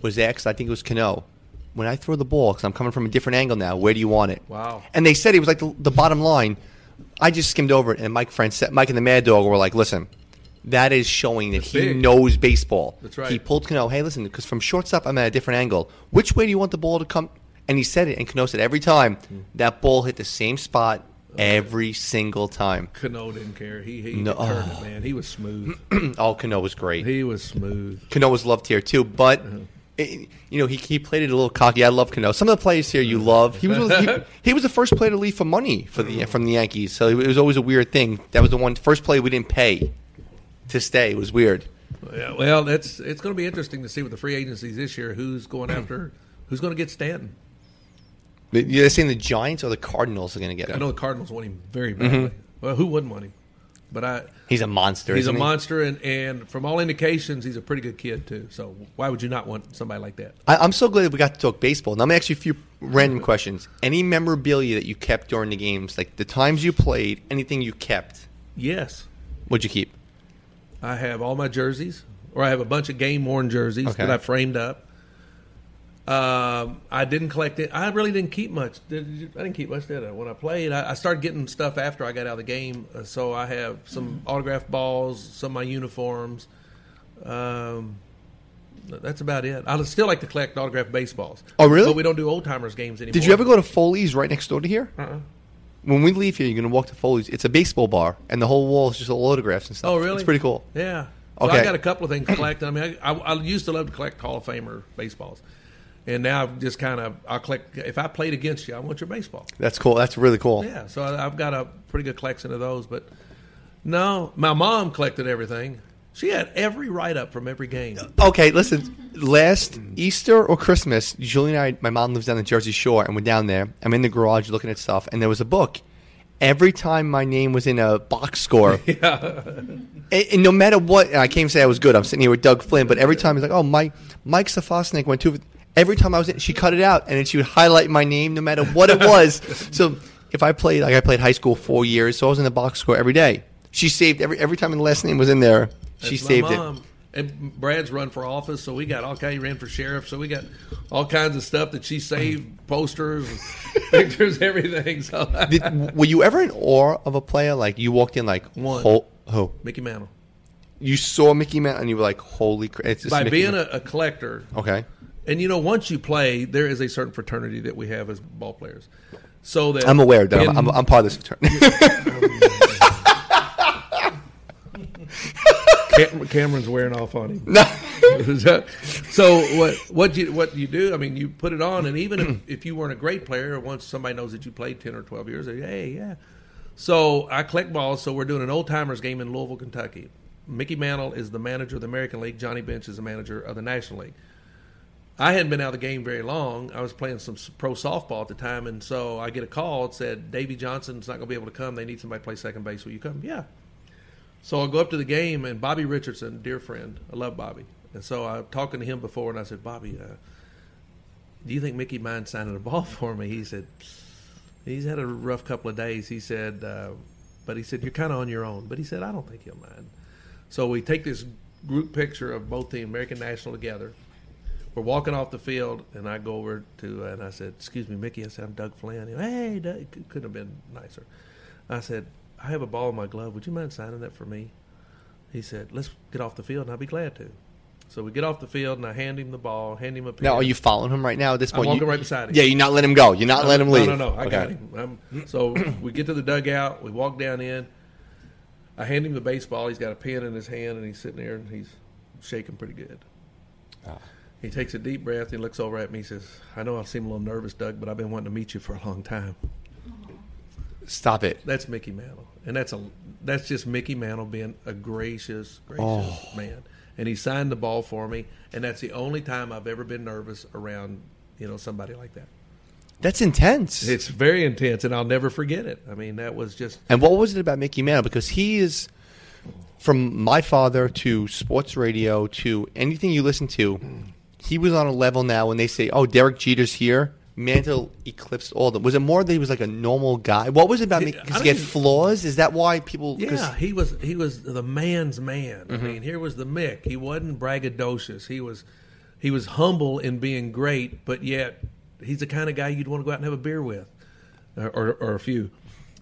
was ask. I think it was Cano. When I throw the ball, because I'm coming from a different angle now, where do you want it? Wow. And they said it was like the, the bottom line. I just skimmed over it, and Mike Mike and the Mad Dog were like, "Listen, that is showing that That's he big. knows baseball. That's right. He pulled Cano. Hey, listen, because from shortstop, I'm at a different angle. Which way do you want the ball to come? And he said it, and Cano said every time Hmm. that ball hit the same spot every single time. Cano didn't care. He he No. turned it, man. He was smooth. oh, Cano was great. he was smooth. Cano was loved here too, but. Uh-huh. It- you know, he, he played it a little cocky. I love Cano. Some of the players here you love. He was he, he was the first player to leave for money for the from the Yankees, so it was always a weird thing. That was the one first play we didn't pay to stay. It was weird. Yeah, well, that's it's going to be interesting to see with the free agencies this year who's going after who's going to get Stanton. You're saying the Giants or the Cardinals are going to get him? I know the Cardinals want him very badly. Mm-hmm. Well, who wouldn't want him? But I, He's a monster. he's a he? monster, and, and from all indications, he's a pretty good kid too. So why would you not want somebody like that? I, I'm so glad that we got to talk baseball. Now, I'm going to ask you a few random questions. Any memorabilia that you kept during the games, like the times you played, anything you kept, Yes, what'd you keep? I have all my jerseys, or I have a bunch of game worn jerseys Okay. that I framed up. Um, I didn't collect it. I really didn't keep much. Did you, I didn't keep much, did I? When I played, I, I started getting stuff after I got out of the game. Uh, so I have some autographed balls, some of my uniforms. Um, that's about it. I still like to collect autographed baseballs. Oh, really? But we don't do old timers games anymore. Did you ever go to Foley's right next door to here? Uh-uh. When we leave here, you're going to walk to Foley's. It's a baseball bar, and the whole wall is just all autographs and stuff. Oh, really? It's pretty cool. Yeah. So Okay. I got a couple of things collected. I mean, I, I, I used to love to collect Hall of Famer baseballs, and now I've just kind of I collect. If I played against you, I want your baseball. That's cool. That's really cool. Yeah. So I, I've got a pretty good collection of those. But no, my mom collected everything. She had every write up from every game. Okay, listen. Last Easter or Christmas, Julie and I, my mom lives down the Jersey Shore, and we're down there. I'm in the garage looking at stuff, and there was a book. Every time my name was in a box score, and, and no matter what, and I can't say I was good. I'm sitting here with Doug Flynn, but every time he's like, "Oh, Mike, Mike Safosnik went to." Every time I was in, she cut it out, and then she would highlight my name, no matter what it was. so if I played, like I played high school four years, so I was in the box score every day. She saved every every time the last name was in there. she That's my saved it. And Brad's run for office, so we got all kind. He ran for sheriff, so we got all kinds of stuff that she saved, posters, pictures, everything. So Did, were you ever in awe of a player? Like you walked in, like One. Ho, who? Mickey Mantle. You saw Mickey Mouse, and you were like, "Holy crap!" It's just By Mickey being a, a collector, okay. And you know, once you play, there is a certain fraternity that we have as ball players. So that I'm aware that I'm, I'm, I'm part of this fraternity. Cameron's wearing off on him. so what what you what you do? I mean, you put it on, and even if, if you weren't a great player, once somebody knows that you played ten or twelve years, they, hey, yeah. So I collect balls. So we're doing an old timers game in Louisville, Kentucky. Mickey Mantle is the manager of the American League. Johnny Bench is the manager of the National League. I hadn't been out of the game very long. I was playing some pro softball at the time, and so I get a call. It said Davey Johnson's not going to be able to come. They need somebody to play second base. Will you come? Yeah. So I go up to the game, and Bobby Richardson, dear friend, I love Bobby, and so I'm talking to him before, and I said, Bobby, uh, do you think Mickey minds signing a ball for me? He said, he's had a rough couple of days. He said, uh, but he said you're kind of on your own. But he said I don't think he'll mind. So we take this group picture of both the American National together, we're walking off the field, and I go over to and I said, "Excuse me, Mickey." I said, "I'm Doug Flynn." He went, hey, Doug. C- couldn't have been nicer. I said, "I have a ball in my glove. Would you mind signing that for me?" He said, "Let's get off the field, and I'll be glad to." So we get off the field, and I hand him the ball, hand him a pen. Now, are you following him right now at this I'm point? walking You- right beside him. Yeah, you're not letting him go. You're not letting him leave. No, no, no. I got Okay. him. I'm, so we get to the dugout. We walk down in. I hand him the baseball. He's got a pen in his hand, and he's sitting there, and he's shaking pretty good. Ah. He takes a deep breath. He looks over at me. He says, "I know I seem a little nervous, Doug, but I've been wanting to meet you for a long time." Stop it. That's Mickey Mantle, and that's a that's just Mickey Mantle being a gracious, gracious Oh. man. And he signed the ball for me, and that's the only time I've ever been nervous around you know somebody like that. That's intense. It's very intense, and I'll never forget it. I mean, that was just And what was it about Mickey Mantle? Because he is, from my father to sports radio to anything you listen to, he was on a level now when they say, "Oh, Derek Jeter's here." Mantle eclipsed all of them. Was it more that he was like a normal guy? What was it about Yeah, Mickey? I Because he had flaws. Is that why people? Yeah, he was he was the man's man. Mm-hmm. I mean, here was the Mick. He wasn't braggadocious. He was he was humble in being great, but yet he's the kind of guy you'd want to go out and have a beer with, or or, or a few.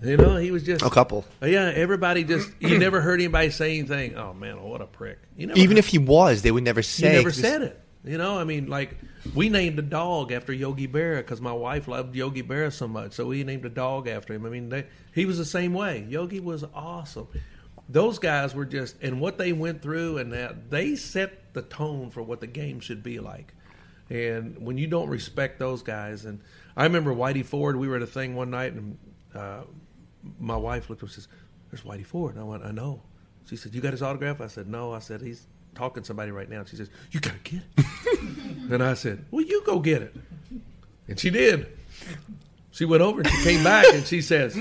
You know, he was just A couple. Yeah, everybody just you never heard anybody say anything. Oh man, what a prick! You never Even heard- if he was, they would never you say. never 'cause- said it. You know, I mean, like we named a dog after Yogi Berra because my wife loved Yogi Berra so much, so we named a dog after him. I mean, they, he was the same way. Yogi was awesome. Those guys were just, and what they went through, and that they set the tone for what the game should be like. And when you don't respect those guys, and I remember Whitey Ford, we were at a thing one night, and uh, my wife looked me and says, There's Whitey Ford. And I went, I know. She said, You got his autograph? I said, No. I said, He's talking to somebody right now. She says, You got to get it. and I said, Well, you go get it. And she did. She went over and she came back and she says,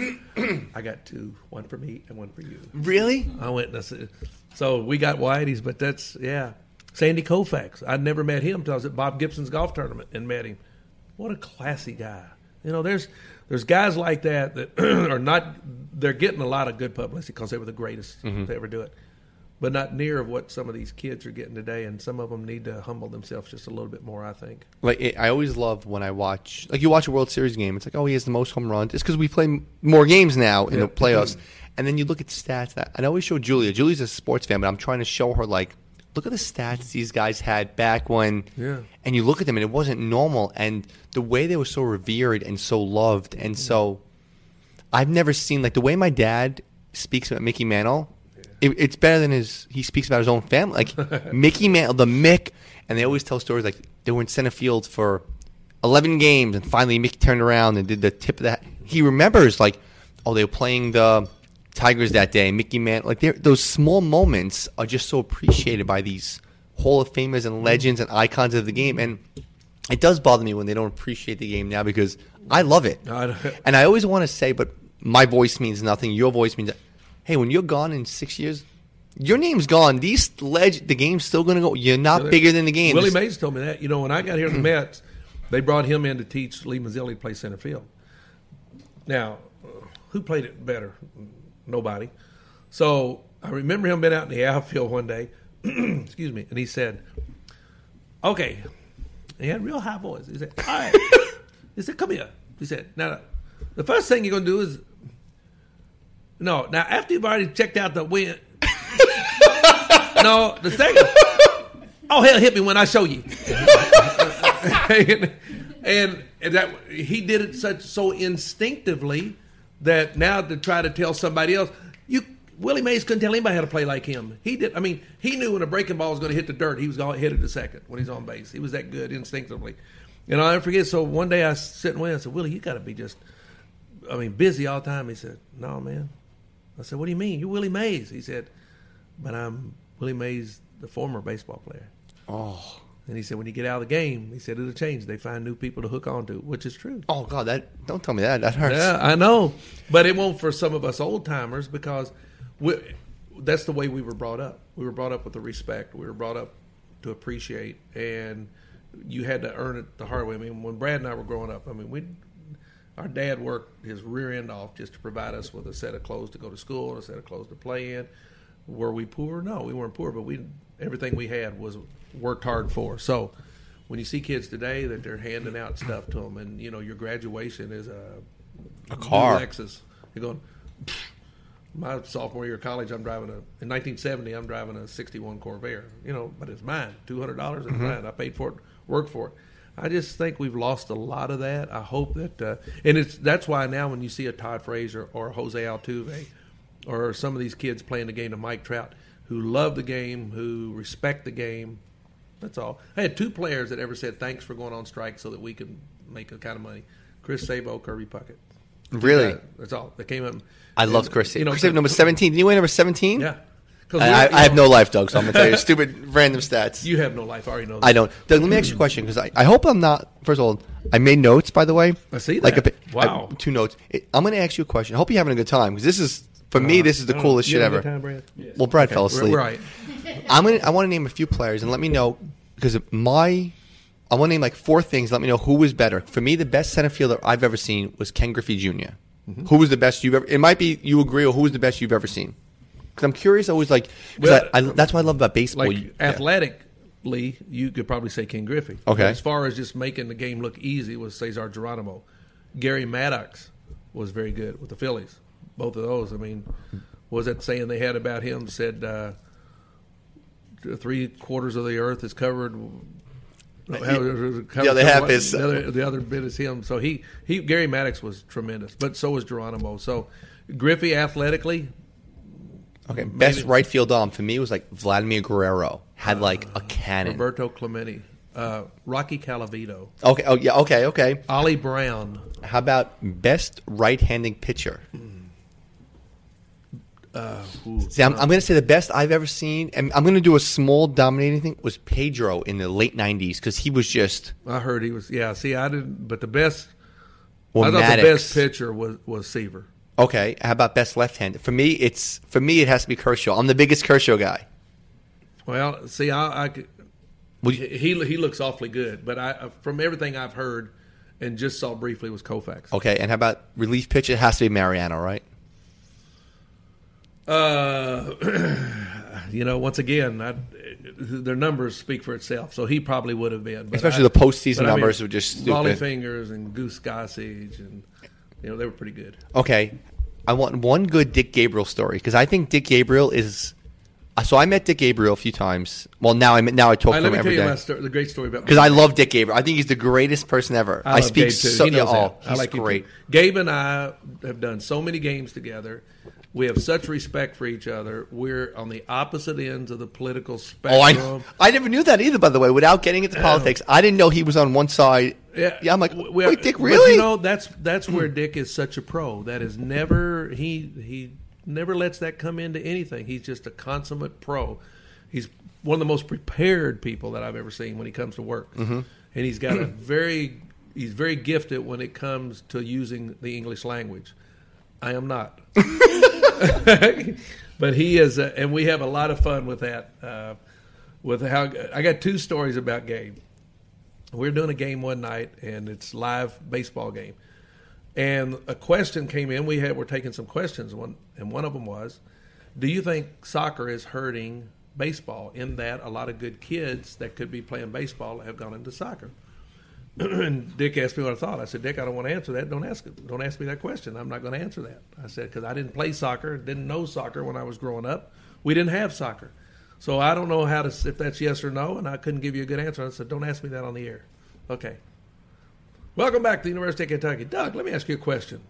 I got two, one for me and one for you. Really? I went and I said, so we got Whitey's, but that's, yeah. Sandy Koufax. I'd never met him until I was at Bob Gibson's golf tournament and met him. What a classy guy. You know, there's there's guys like that that are not, they're getting a lot of good publicity because they were the greatest mm-hmm. to ever do it. But not near of what some of these kids are getting today, and some of them need to humble themselves just a little bit more. I think. Like it, I always love when I watch, like you watch a World Series game. It's like, oh, he has the most home runs. It's because we play m- more games now in the playoffs. Mm-hmm. And then you look at stats. That and I always show Julia. Julia's a sports fan, but I'm trying to show her like, look at the stats these guys had back when. Yeah. And you look at them, and it wasn't normal. And the way they were so revered and so loved, and mm-hmm. so I've never seen like the way my dad speaks about Mickey Mantle. It, it's better than his. He speaks about his own family, like Mickey Mantle, the Mick, and they always tell stories like they were in center field for eleven games, and finally Mickey turned around and did the tip of that. He remembers like, oh, they were playing the Tigers that day. Mickey Mantle, like those small moments are just so appreciated by these Hall of Famers and legends and icons of the game, and it does bother me when they don't appreciate the game now because I love it. I And I always want to say, but my voice means nothing. Your voice means. Hey, when you're gone in six years, your name's gone. These leg, the game's still going to go. You're not bigger than the game. Willie Mays told me that. You know, when I got here to the Mets, they brought him in to teach Lee Mazzilli to play center field. Now, who played it better? Nobody. So I remember him being out in the outfield one day, excuse me, and he said, "Okay." He had a real high voice. He said, "All right." he said, "Come here." He said, "Now, the first thing you're going to do is no. Now, after you've already checked out the win, no, the second. Oh hell, hit me when I show you. and, and, and that he did it such so instinctively that now to try to tell somebody else, you Willie Mays couldn't tell anybody how to play like him. He did. I mean, he knew when a breaking ball was going to hit the dirt, he was going to hit it a second when he's on base. He was that good instinctively. And I'll never forget. So one day I sitting with him. I said, Willie, you got to be just, I mean, busy all the time. He said, No, man. I said, What do you mean? You're Willie Mays. He said, But I'm Willie Mays, the former baseball player. Oh, And he said, when you get out of the game, he said it'll change. They find new people to hook onto, which is true. oh God! That don't tell me that. That hurts. Yeah, I know, but it won't for some of us old timers because we, that's the way we were brought up. We were brought up with the respect. We were brought up to appreciate, and you had to earn it the hard way. I mean, when Brad and I were growing up, I mean, we our dad worked his rear end off just to provide us with a set of clothes to go to school and a set of clothes to play in. Were we poor? No, we weren't poor, but we everything we had was worked hard for. So when you see kids today that they're handing out stuff to them, and you know your graduation is a A car. Lexus. You're going. My sophomore year of college, I'm driving a in 1970. I'm driving a '61 Corvair. You know, but it's mine. Two hundred dollars. It's mm-hmm. mine. I paid for it. Worked for it. I just think we've lost a lot of that. I hope that, uh, and it's that's why now when you see a Todd Frazier or Jose Altuve or some of these kids playing the game to Mike Trout who love the game, who respect the game. That's all. I had two players that ever said thanks for going on strike so that we could make a kind of money. Chris Sabo, Kirby Puckett. Really? That's all. They came up. I love Chris. You know, Chris Sabo, number 17. Did you win number 17? Yeah. 'Cause I, I, I have no life, Doug, so I'm going to tell you stupid random stats. You have no life. I already know that. I don't. Doug, let me ask you a question because I, I hope I'm not. First of all, I made notes, by the way. I see Like that. a, bit- Wow. I- two notes. I'm going to ask you a question. I hope you're having a good time because this is, for me, this is the Uh, coolest you shit ever. time, Brad? Well, Brad fell asleep. right. I'm gonna. I want to name a few players and let me know because my. I want to name like four things. Let me know who was better. For me, the best center fielder I've ever seen was Ken Griffey junior Mm-hmm. Who was the best you've ever? It might be you agree, or who was the best you've ever seen? Because I'm curious. Always like. Well, I, I, that's what I love about baseball. Like You- yeah. athletically, you could probably say Ken Griffey. Okay. But as far as just making the game look easy was Cesar Geronimo. Gary Maddox was very good with the Phillies. Both of those. I mean, was that saying they had about him? Said uh, three quarters of the earth is covered. the other half is- the other, the other bit is him. So he, he Gary Maddox was tremendous, but so was Geronimo. So Griffey athletically, Okay, best right field arm for me was like Vladimir Guerrero had like a cannon. Roberto Clemente, uh, Rocky Colavito, Okay, oh yeah, okay, okay. Ollie Brown. How about best right-handing pitcher? See, I'm, I'm going to say the best I've ever seen, and I'm going to do a small dominating thing. Was Pedro in the late '90s because he was just I heard he was. Yeah, see, I didn't. But the best, well, I thought Maddox. the best pitcher was was Seaver. Okay, how about best left-handed? For me, it's for me it has to be Kershaw. I'm the biggest Kershaw guy. Well, see, I, I you- he he looks awfully good, but I from everything I've heard and just saw briefly was Koufax. Okay, and how about relief pitcher? It has to be Mariano, right? Uh, you know, once again, I, their numbers speak for itself. So he probably would have been, but Especially I- the postseason but I mean, numbers were just stupid. Rollie Fingers and Goose Gossage, and you know they were pretty good. Okay, I want one good Dick Gabriel story because I think Dick Gabriel is. uh, So I met Dick Gabriel a few times. Well, now I now I talk All right, to let him me tell every you day my story, the great story about because I love Dick Gabriel. I think he's the greatest person ever. I, love speak Gabe, too. so He knows yeah, oh, that. I he's like great. too. Gabe and I have done so many games together. We have such respect for each other. We're on the opposite ends of the political spectrum. Oh, I I never knew that either. By the way, without getting into politics, I didn't know he was on one side. Yeah, yeah. I'm like, w- wait, Dick, really? you know, that's that's where Dick is such a pro. That is never he he never lets that come into anything. He's just a consummate pro. He's one of the most prepared people that I've ever seen when he comes to work, Mm-hmm. and he's got a very he's very gifted when it comes to using the English language. I am not. but he is, uh, and we have a lot of fun with that. Uh, with how I got two stories about Gabe. We are doing a game one night, and it's live baseball game. And a question came in. We had we're taking some questions. One and one of them was, "Do you think soccer is hurting baseball? In that a lot of good kids that could be playing baseball have gone into soccer." And Dick asked me what I thought. I said, "Dick, I don't want to answer that. Don't ask it. Don't ask me that question. I'm not going to answer that." I said because I didn't play soccer, didn't know soccer when I was growing up. We didn't have soccer, so I don't know how to if that's yes or no. And I couldn't give you a good answer. I said, "Don't ask me that on the air." Okay. Welcome back to the University of Kentucky, Doug. Let me ask you a question.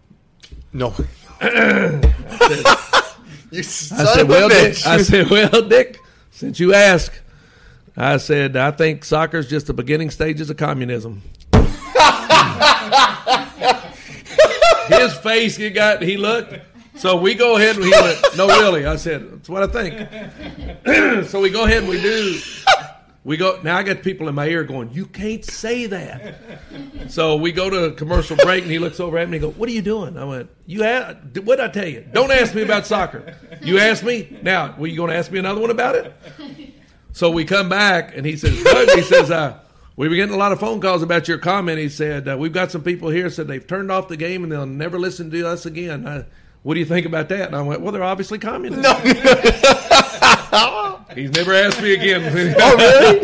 no. I you son said, of a "Well, Dick." bitch. I said, "Well, Dick, since you ask, I said I think soccer's just the beginning stages of communism." His face, he got, he looked. So we go ahead and he went, "No, really." I said, "That's what I think." so we go ahead and we do. We go now. I got people in my ear going, "You can't say that." So we go to a commercial break, and he looks over at me and go, "What are you doing?" I went, "You had what I tell you? Don't ask me about soccer. You asked me. Now, were you going to ask me another one about it?" So we come back, and he says, he says, uh, "We were getting a lot of phone calls about your comment." He said, uh, "We've got some people here said they've turned off the game and they'll never listen to us again." I, what do you think about that? And I went, "Well, they're obviously communists." He's never asked me again. oh really?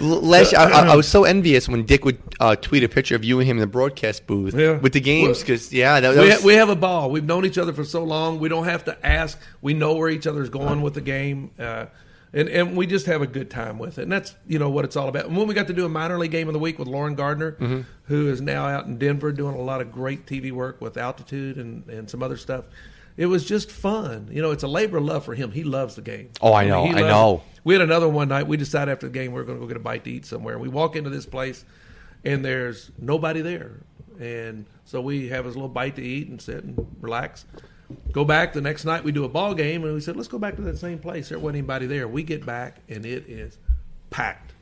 L- Last year, I, I, I was so envious when Dick would uh, tweet a picture of you and him in the broadcast booth Yeah. with the games because yeah, that, that we, was, ha- we have a ball. We've known each other for so long. We don't have to ask. We know where each other's going with the game, uh, and and we just have a good time with it. And that's you know what it's all about. And when we got to do a minor league game of the week with Lauren Gardner, Mm-hmm. who is now out in Denver doing a lot of great TV work with Altitude and and some other stuff. It was just fun. You know, it's a labor of love for him. He loves the game. Oh, I know, he I know. it. We had another one night. We decided after the game we were going to go get a bite to eat somewhere. We walk into this place, and there's nobody there. And so we have a little bite to eat and sit and relax. Go back the next night. We do a ball game, and we said, let's go back to that same place. There wasn't anybody there. We get back, and it is packed,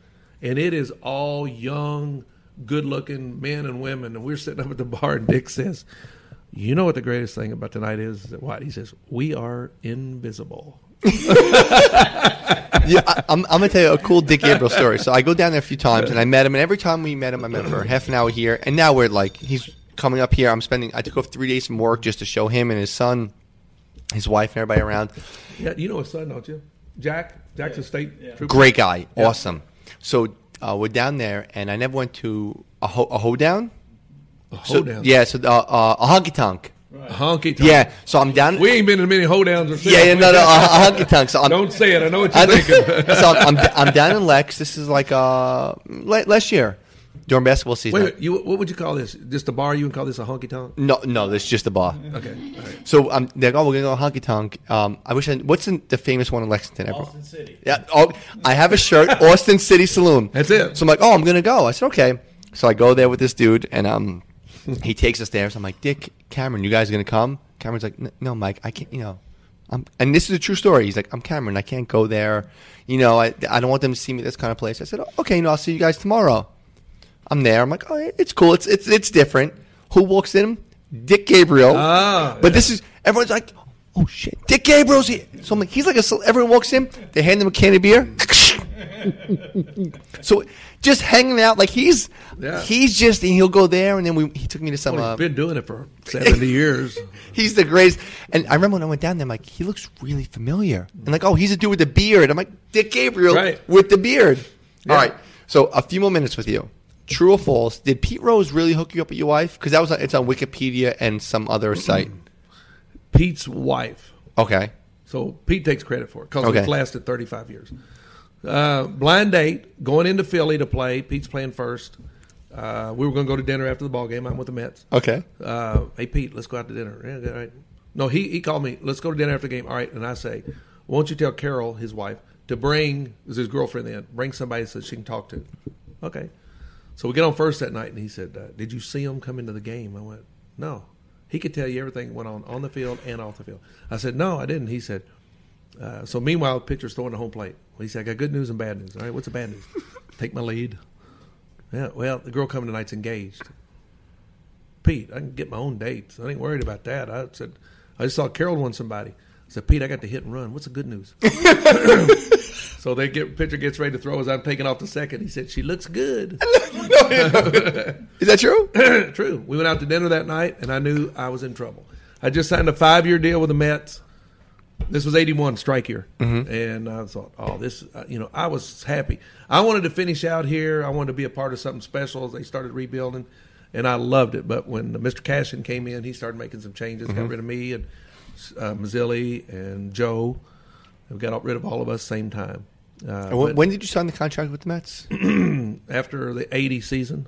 and it is all young, good-looking men and women. And we're sitting up at the bar, and Dick says. You know what the greatest thing about tonight is? That what he says, we are invisible. yeah, I, I'm, I'm gonna tell you a cool Dick Gabriel story. So I go down there a few times, and I met him, and every time we met him, I met him for half an hour here, and now we're like, he's coming up here. I'm spending. I took off three days from work just to show him and his son, his wife, and everybody around. Yeah, you know his son, don't you? Jack. Jack's a state trooper. Great guy, awesome. So uh, we're down there, and I never went to a, ho- a hoedown. A So, hoedown. Yeah, so uh, uh, a honky tonk. A honky tonk. Yeah, so I'm down. We ain't been in many hoedowns or yeah, yeah, no, no, a, a honky tonk. So I'm, Don't say it. I know what you're I- thinking. so I'm, I'm, I'm down in Lex. This is like uh la- last year during basketball season. Wait, wait, you, what would you call this? Just a bar? You would call this a honky tonk? No, no, this is just a bar. Okay. All right. So um, they're like, oh, we're gonna go honky tonk. Um, I wish I. What's in the famous one in Lexington? Everyone- Austin City. Yeah. Oh, I have a shirt, Austin City Saloon. That's it. So I'm like, oh, I'm gonna go. I said, okay. So I go there with this dude, and um, he takes us there. So I'm like, Dick, Cameron, you guys gonna come? Cameron's like, no, Mike, I can't. You know, I'm. And this is a true story. He's like, I'm Cameron. I can't go there. You know, I, I don't want them to see me at this kind of place. I said, okay, no, I'll see you guys tomorrow. I'm there. I'm like, oh, it's cool. It's it's it's different. Who walks in? Dick Gabriel. Ah, but this is everyone's like, oh shit, Dick Gabriel's here. So I'm like, he's like a. Everyone walks in. They hand him a can of beer. so just hanging out like he's Yeah. he's just and he'll go there and then we he took me to some. Well, uh, he's been doing it for 70 years. He's the greatest. And I remember when I went down there, I'm like, he looks really familiar. And like, oh, he's a dude with the beard. I'm like, Dick Gabriel Right. with the beard. Yeah. All right. So a few more minutes with you. True or false? Did Pete Rose really hook you up with your wife? Because that was on, it's on Wikipedia and some other site. Pete's wife. Okay. So Pete takes credit for it because Okay. it's lasted 35 years. Uh, blind date, going into Philly to play. Pete's playing first. Uh, we were going to go to dinner after the ball game. I'm with the Mets. Okay. uh, hey Pete, let's go out to dinner. Yeah, all right. No, he he called me. Let's go to dinner after the game. All right, and I say, won't you tell Carol, his wife, to bring is his girlfriend then bring somebody so she can talk to. Okay, so we get on first that night, and he said, uh, "Did you see him come into the game?" I went, "No." He could tell you everything went on on the field and off the field. I said, "No, I didn't." He said. Uh, so meanwhile, the pitcher's throwing the home plate. Well, he said, "I got good news and bad news." All right, what's the bad news? Take my lead. Yeah, well, the girl coming tonight's engaged. Pete, I can get my own dates. I ain't worried about that. I said, I just saw Carol won somebody. I said, Pete, I got the hit and run. What's the good news? so they get pitcher gets ready to throw as I'm taking off the second. He said, She looks good. Is that true? True. We went out to dinner that night, and I knew I was in trouble. I just signed a five year deal with the Mets. This was 81 strike year. And I thought, oh, this, uh, you know, I was happy. I wanted to finish out here. I wanted to be a part of something special as they started rebuilding. And I loved it. But when Mr. Cashen came in, he started making some changes, got rid of me and uh, Mazzilli and Joe. We got rid of all of us same time. Uh, when, when did you sign the contract with the Mets? after the 80 season,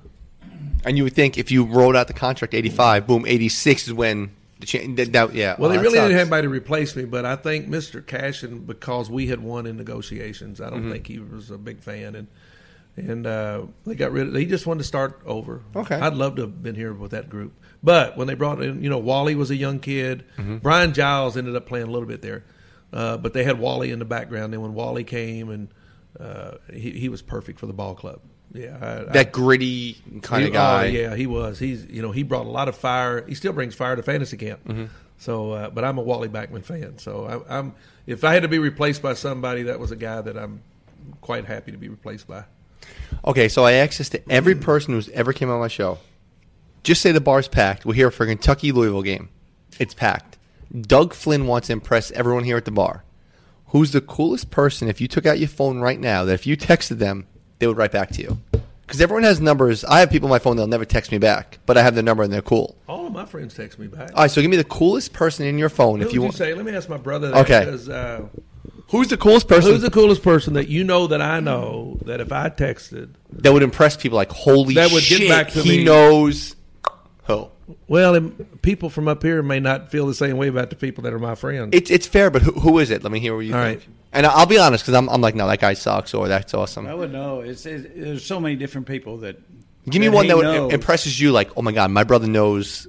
And you would think if you rolled out the contract 85, boom, 86 is when the cha- that, yeah. Well, oh, they really didn't have anybody to replace me, but I think Mr. Cashen, because we had won in negotiations, I don't Mm-hmm. think he was a big fan, and and uh, they got rid of. He just wanted to start over. Okay. I'd love to have been here with that group, but when they brought in, you know, Wally was a young kid. Mm-hmm. Brian Giles ended up playing a little bit there, uh, but they had Wally in the background. And when Wally came, and uh, he he was perfect for the ball club. Yeah, I, I- that gritty kind he- of guy. Oh, yeah, he was. He's you know he brought a lot of fire. He still brings fire to fantasy camp. Mm-hmm. So, uh, but I'm a Wally Backman fan. So I, I'm if I had to be replaced by somebody, that was a guy that I'm quite happy to be replaced by. Okay, so I access to every person who's ever came on my show. Just say the bar's packed. We're here for a Kentucky Louisville game. It's packed. Doug Flynn wants to impress everyone here at the bar. Who's the coolest person if you took out your phone right now that if you texted them they would write back to you. Because everyone has numbers. I have people on my phone that'll never text me back, but I have their number and they're cool. All of my friends text me back. All right, so give me the coolest person in your phone Who if you want. say? Let me ask my brother. That, Okay. Uh, Who's the coolest person who's the coolest person that you know that I know that if I texted, that would impress people? Like, holy That would get back to he me. knows who. Well, people from up here may not feel the same way about the people that are my friends. It's it's fair, but who, who is it? Let me hear what you All think. right. And I'll be honest, because I'm, I'm like, no, that guy sucks, or that's awesome. I would know. It's, it's there's so many different people that. Give me that one that would knows. impresses you, like, oh my god, my brother knows.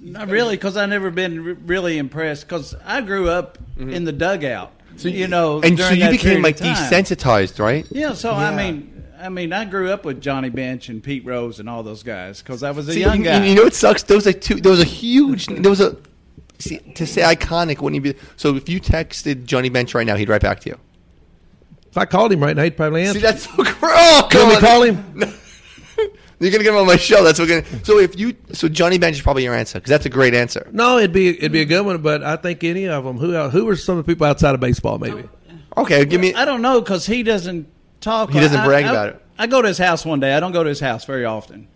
Not really, because I've never been really impressed. Because I grew up in the dugout. So you know, Mm-hmm. And so you became like desensitized, right? Yeah. So I mean, I mean, I grew up with Johnny Bench and Pete Rose and all those guys because I was a See, young you, guy. you know what sucks? There was like two. There was a huge. There was a. See, to say iconic wouldn't he be? So if you texted Johnny Bench right now, he'd write back to you. if I called him right now, he'd probably answer. See, that's so gross. Oh, Can we call him? You're gonna get him on my show. That's what. We're gonna, so if you, so Johnny Bench is probably your answer because that's a great answer. No, it'd be it'd be a good one, but I think any of them. Who who are some of the people outside of baseball? Maybe. Oh, okay, give me. I don't know because he doesn't talk. He doesn't I- brag I- about it. I go to his house one day. I don't go to his house very often,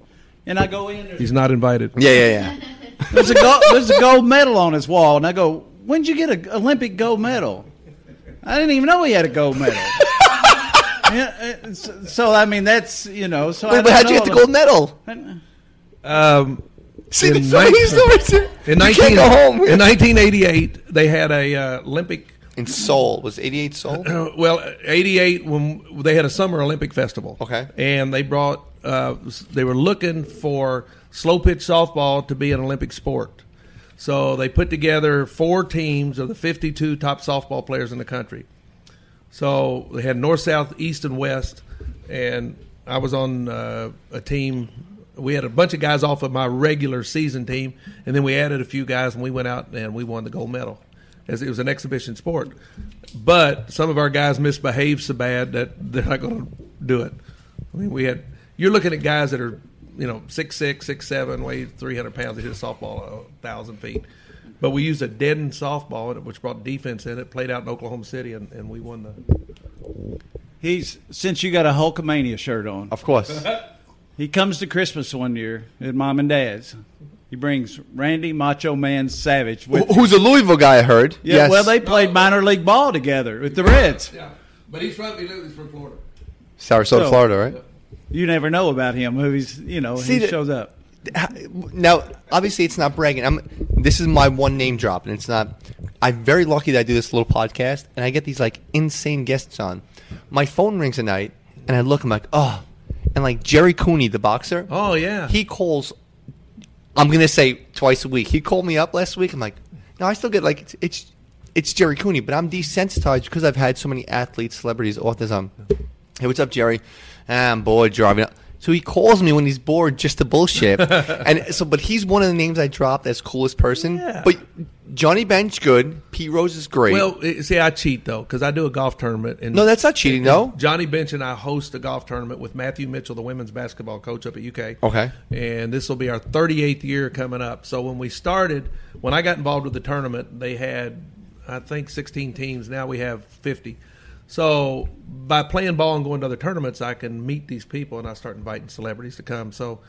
and I go in. There's, He's not invited. Yeah, yeah, yeah. there's a gold, there's a gold medal on his wall, and I go, "When'd you get an Olympic gold medal?" I didn't even know he had a gold medal. yeah, uh, so, so, I mean that's you know. So I Wait, but how'd you get the gold medal? Um, See, In so many nineteen- stories. in you 19, can't go home. in 1988, they had a uh, Olympic. In Seoul was 88 Seoul. Uh, well, 88 when they had a summer Olympic festival. Okay. and they brought. Uh, they were looking for slow pitch softball to be an Olympic sport. So they put together four teams of the 52 top softball players in the country. So they had north, south, east, and west, and I was on uh, a team. We had a bunch of guys off of my regular season team, and then we added a few guys, and we went out and we won the gold medal. As it was an exhibition sport, but some of our guys misbehaved so bad that they're not going to do it. I mean, we had you're looking at guys that are you know six six, six seven, weigh three hundred pounds. They hit a softball a thousand feet. But we used a deadened softball, which brought defense in it. Played out in Oklahoma City, and, and we won the. He's since you got a Hulkamania shirt on. Of course. He comes to Christmas one year at mom and dad's. He brings Randy Macho Man Savage with. Wh- Who's a Louisville guy? I heard. yeah, yes. well, they played minor league ball together with the Reds. Yeah, but he's from he lives from Florida. Sarasota, So- Florida, right? You never know about him. Who he's, you know, See, he the- shows up. Now, obviously, it's not bragging. I'm. This is my one name drop, and it's not. I'm very lucky that I do this little podcast, and I get these like insane guests on. My phone rings at night, and I look. I'm like, oh, and like Gerry Cooney, the boxer. Oh yeah, He calls. I'm gonna say twice a week. He called me up last week. I'm like, no, I still get like it's it's, it's Gerry Cooney, but I'm desensitized because I've had so many athletes, celebrities, authors. Hey, what's up, Gerry? Ah, I'm bored driving. up. So he calls me when he's bored just to bullshit. and so, but he's one of the names I dropped as coolest person. Yeah. But Johnny Bench, good. Pete Rose is great. Well, see, I cheat though because I do a golf tournament. And no, that's not cheating, though. Johnny Bench and I host a golf tournament with Matthew Mitchell, the women's basketball coach up at UK. Okay. And this will be our 38th year coming up. So when we started, when I got involved with the tournament, they had, I think, 16 teams. Now we have 50. So by playing ball and going to other tournaments, I can meet these people and I start inviting celebrities to come. So,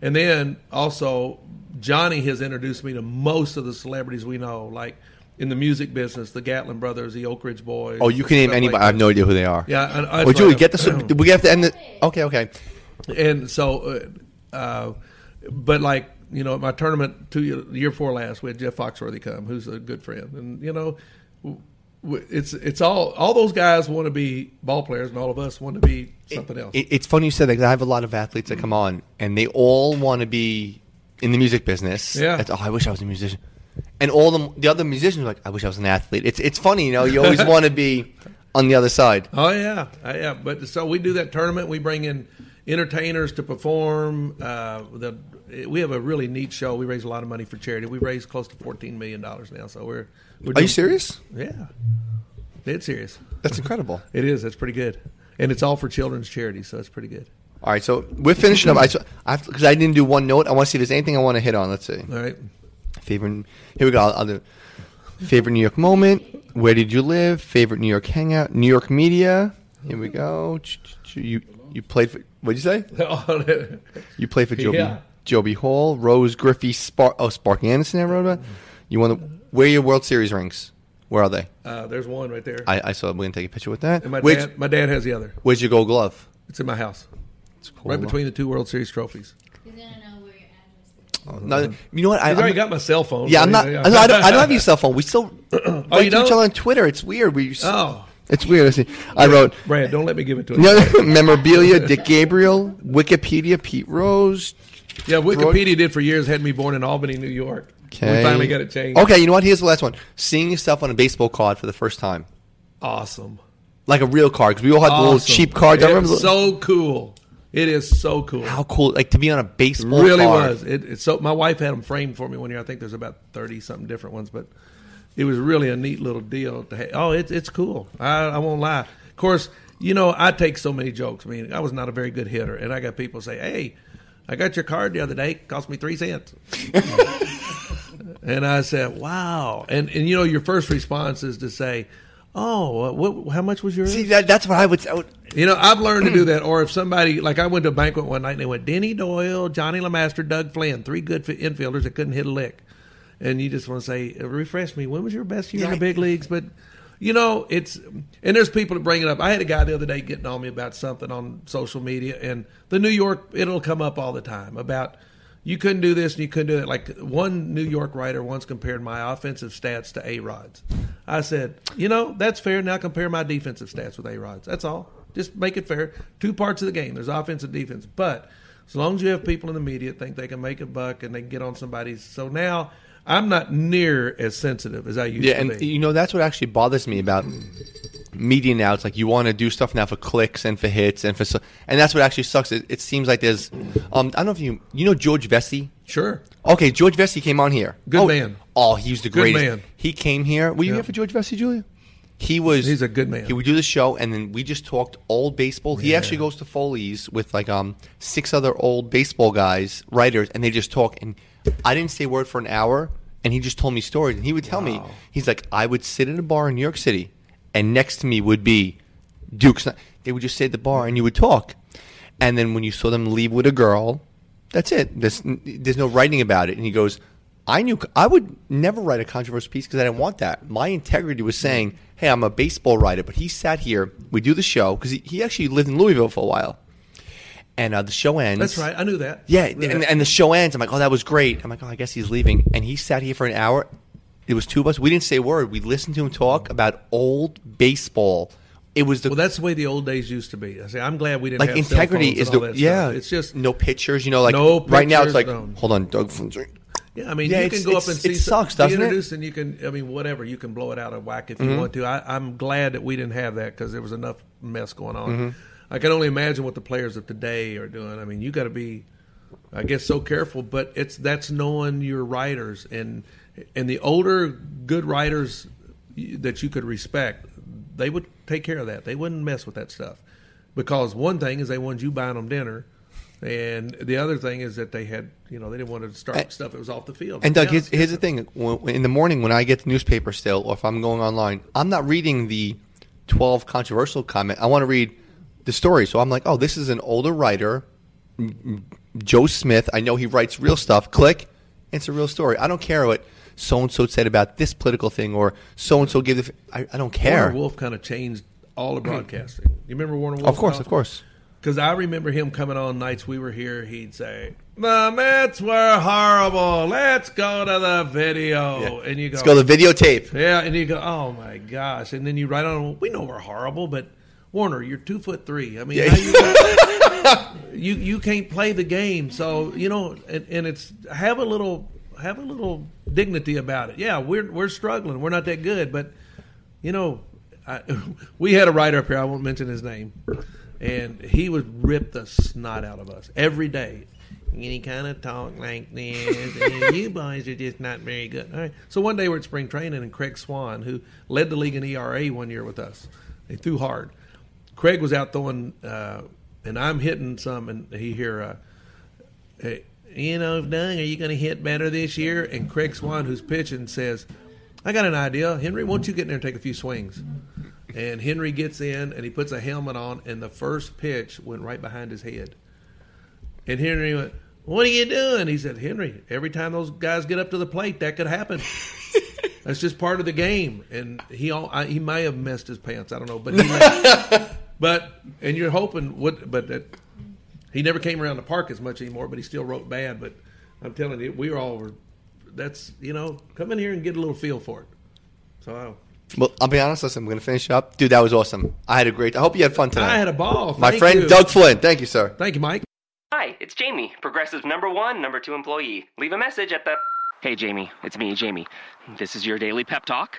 and then also Johnny has introduced me to most of the celebrities we know, like in the music business, the Gatlin brothers, the Oak Ridge Boys. Oh, you can name stuff like anybody. I have no idea who they are. Yeah, I- Oh, Julie, get this. we have to end the. Okay, okay. and so, uh, uh, but like you know, at my tournament two year, year before last, we had Jeff Foxworthy come, who's a good friend, and you know, it's it's all all those guys want to be ball players, and all of us want to be something else. It, it's funny you said that 'cause I have a lot of athletes that come on, and they all want to be in the music business. Yeah. It's, oh, I wish I was a musician. And all the the other musicians are like, I wish I was an athlete. It's it's funny, you know. You always want to be on the other side. Oh yeah, Uh, yeah. But so we do that tournament. We bring in entertainers to perform. Uh, the we have a really neat show. We raise a lot of money for charity. We raised close to fourteen million dollars now. So we're, we're Are you serious? Yeah, dead serious. That's incredible. It is. That's pretty good, and it's all for children's charities, so it's pretty good. All right, so we're finishing up. I because I, didn't do one note. I want to see if there's anything I want to hit on. Let's see. All right. Favorite. Here we go. I'll, I'll do. Favorite New York moment. Where did you live? Favorite New York hangout. New York media. Here we go. You you played for what'd you say? You play for Joby Yeah. Joby Hall, Rose Griffey, Spark oh Sparky Anderson. I wrote about. You won the where are your World Series rings? Where are they? uh, there's one right there. I, I saw. We're gonna take a picture with that. and my Where'd, dad, my dad has the other. where's your Gold Glove? It's in my house, It's cool. right between the two World Series trophies. He's gonna know where your address is. Oh, no, you know what? I, I've already I'm- got my cell phone. Yeah, I'm not. I, don't, I don't- have your cell phone. We still write you to each don't? other on Twitter. It's weird. We Oh, it's weird. I see- I wrote Brad, don't let me give it to him. no, memorabilia. Dick Gabriel, Wikipedia, Pete Rose. Yeah, Wikipedia did for years. Had me born in Albany, New York. Okay. We finally got it changed. Okay, you know what? Here's the last one. Seeing yourself on a baseball card for the first time, awesome. like a real card, because we all had the little cheap cards. It's remember. so cool. It is so cool. how cool, like to be on a baseball card. really card. was. It, it's so. My wife had them framed for me one year. I think there's about thirty something different ones, but it was really a neat little deal. To have. Oh, it's it's cool. I, I won't lie. Of course, you know I take so many jokes. I mean, I was not a very good hitter, and I got people say, "Hey, I got your card the other day. It cost me three cents." and I said, "Wow!" And and you know your first response is to say, "Oh, what? How much was yours?" See, that, that's what I would. I would You know, I've learned to do that. Or if somebody, like I went to a banquet one night and they went, Denny Doyle, Johnnie LeMaster, Doug Flynn, three good infielders that couldn't hit a lick. And you just want to say, uh, refresh me, when was your best year in the big leagues? But, you know, it's, and there's people that bring it up. I had a guy the other day getting on me about something on social media, and the New York, it'll come up all the time about, you couldn't do this and you couldn't do that. Like one New York writer once compared my offensive stats to A Rod's. I said, you know, that's fair. Now compare my defensive stats with A Rod's. That's all. Just make it fair. Two parts of the game. There's offense and defense. But as long as you have people in the media that think they can make a buck and they can get on somebody's. So now I'm not near as sensitive as I used Yeah, to be. Yeah, and you know that's what actually bothers me about media now. It's like you want to do stuff now for clicks and for hits and for so, and that's what actually sucks. It, it seems like there's, um, I don't know if you you know George Vecsey. sure. Okay, George Vecsey came on here. Good oh, man. Oh, he was the Good greatest. man. He came here. Were you Yeah. here for George Vecsey, Julia? He was. He's a good man. He would do the show, and then we just talked old baseball. He actually goes to Foley's with like um six other old baseball guys, writers, and they just talk. And I didn't say a word for an hour, and he just told me stories. And he would tell me, he's like, I would sit in a bar in New York City, and next to me would be Duke's. They would just sit at the bar, and you would talk. And then when you saw them leave with a girl, that's it. There's there's no writing about it. And he goes, I knew I would never write a controversial piece because I didn't want that. My integrity was saying, hey, I'm a baseball writer. But he sat here. We do the show because he, he actually lived in Louisville for a while. And uh, the show ends. That's right. I knew that. Yeah, Knew and, that. and the show ends. I'm like, oh, that was great. I'm like, oh, I guess he's leaving. And he sat here for an hour. It was two of us. We didn't say a word. We listened to him talk about old baseball. It was the well, that's the way the old days used to be. I say, I'm glad we didn't like have integrity is the yeah. Stuff. It's just no pictures. You know, like No right now it's like no. hold on, Doug. Yeah, I mean, Yeah, you can go up and it see. some- sucks, be doesn't it? and you can. I mean, whatever. You can blow it out of whack if you Mm-hmm. want to. I, I'm glad that we didn't have that because there was enough mess going on. Mm-hmm. I can only imagine what the players of today are doing. I mean, you got to be, I guess, so careful. But it's that's knowing your writers and and the older good writers that you could respect. They would take care of that. They wouldn't mess with that stuff because one thing is they wanted you buying them dinner. And the other thing is that they had, you know, they didn't want to start And- stuff that was off the field. And Doug, Now here's, here's the thing: when, in the morning when I get the newspaper still, or if I'm going online, I'm not reading the 12 controversial comment. I want to read the story. So I'm like, oh, this is an older writer, Joe Smith. I know he writes real stuff. Click, it's a real story. I don't care what so and so said about this political thing, or so and so gave the. I, I don't care. Warner Wolf kind of changed all the broadcasting. You remember Warner Wolf? Of course, of course. Because I remember him coming on nights we were here. He'd say, "The Mets were horrible. Let's go to the video." And you go, Let's go to the videotape. Yeah, and you go, "Oh my gosh!" And then you write on, "We know we're horrible, but Warner, you're two foot three. I mean, Yeah. how you, you you can't play the game, so you know, and, and it's have a little have a little dignity about it. Yeah, we're we're struggling. We're not that good, but you know, I, we had a writer up here. I won't mention his name, and he would rip the snot out of us every day. And he kind of talk like this, and you boys are just not very good. All right. So one day we're at spring training, and Craig Swan, who led the league in ERA one year with us, he threw hard. Craig was out throwing, uh, and I'm hitting some, and he hear, uh, hey, you know, Doug, are you going to hit better this year? And Craig Swan, who's pitching, says, I got an idea. Henry, won't you get in there and take a few swings? and Henry gets in and he puts a helmet on, and the first pitch went right behind his head. And Henry went, "What are you doing?" He said, "Henry, every time those guys get up to the plate, that could happen." That's just part of the game, and he all I, he may have messed his pants. I don't know, but he, but and you're hoping what, but that he never came around the park as much anymore. But he still wrote bad. But I'm telling you, we were all were. That's you know, come in here and get a little feel for it. So I, Well, I'll be honest. Listen, I'm going to finish up, dude. That was awesome. I had a great. I hope you had fun tonight. I had a ball. My Thank friend you. Doug Flynn. Thank you, sir. Thank you, Mike. Hi, it's Jamie, Progressive number one, number two employee. Leave a message at the. Hey, Jamie, it's me, Jamie. This is your daily pep talk.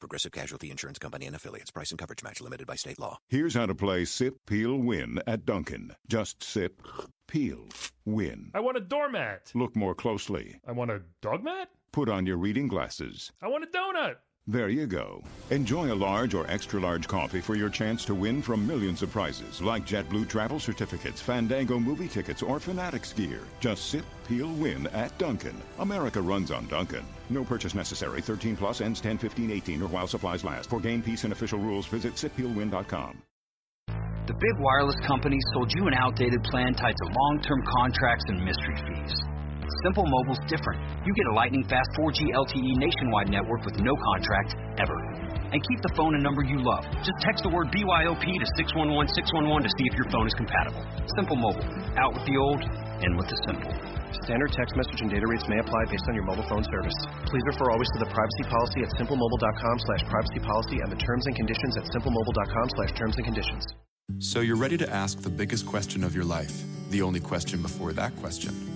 Progressive Casualty Insurance Company and affiliates. Price and coverage match limited by state law. Here's how to play Sip, Peel, Win at Dunkin'. Just sip, peel, win. I want a doormat. Look more closely. I want a dog mat. Put on your reading glasses. I want a donut. There you go. Enjoy a large or extra large coffee for your chance to win from millions of prizes like JetBlue travel certificates, Fandango movie tickets, or Fanatics gear. Just sip, peel, win at Dunkin'. America runs on Dunkin'. No purchase necessary. 13 plus ends 10 15 18 or while supplies last. For game, peace, and official rules, visit sippeelwin.com. The big wireless companies sold you an outdated plan tied to long term contracts and mystery fees. Simple Mobile's different. You get a lightning fast 4G LTE nationwide network with no contract ever. And keep the phone and number you love. Just text the word BYOP to 611 611 to see if your phone is compatible. Simple Mobile. Out with the old, in with the simple. Standard text message and data rates may apply based on your mobile phone service. Please refer always to the privacy policy at simplemobile.com slash privacy policy and the terms and conditions at simplemobile.com slash terms and conditions. So you're ready to ask the biggest question of your life, the only question before that question.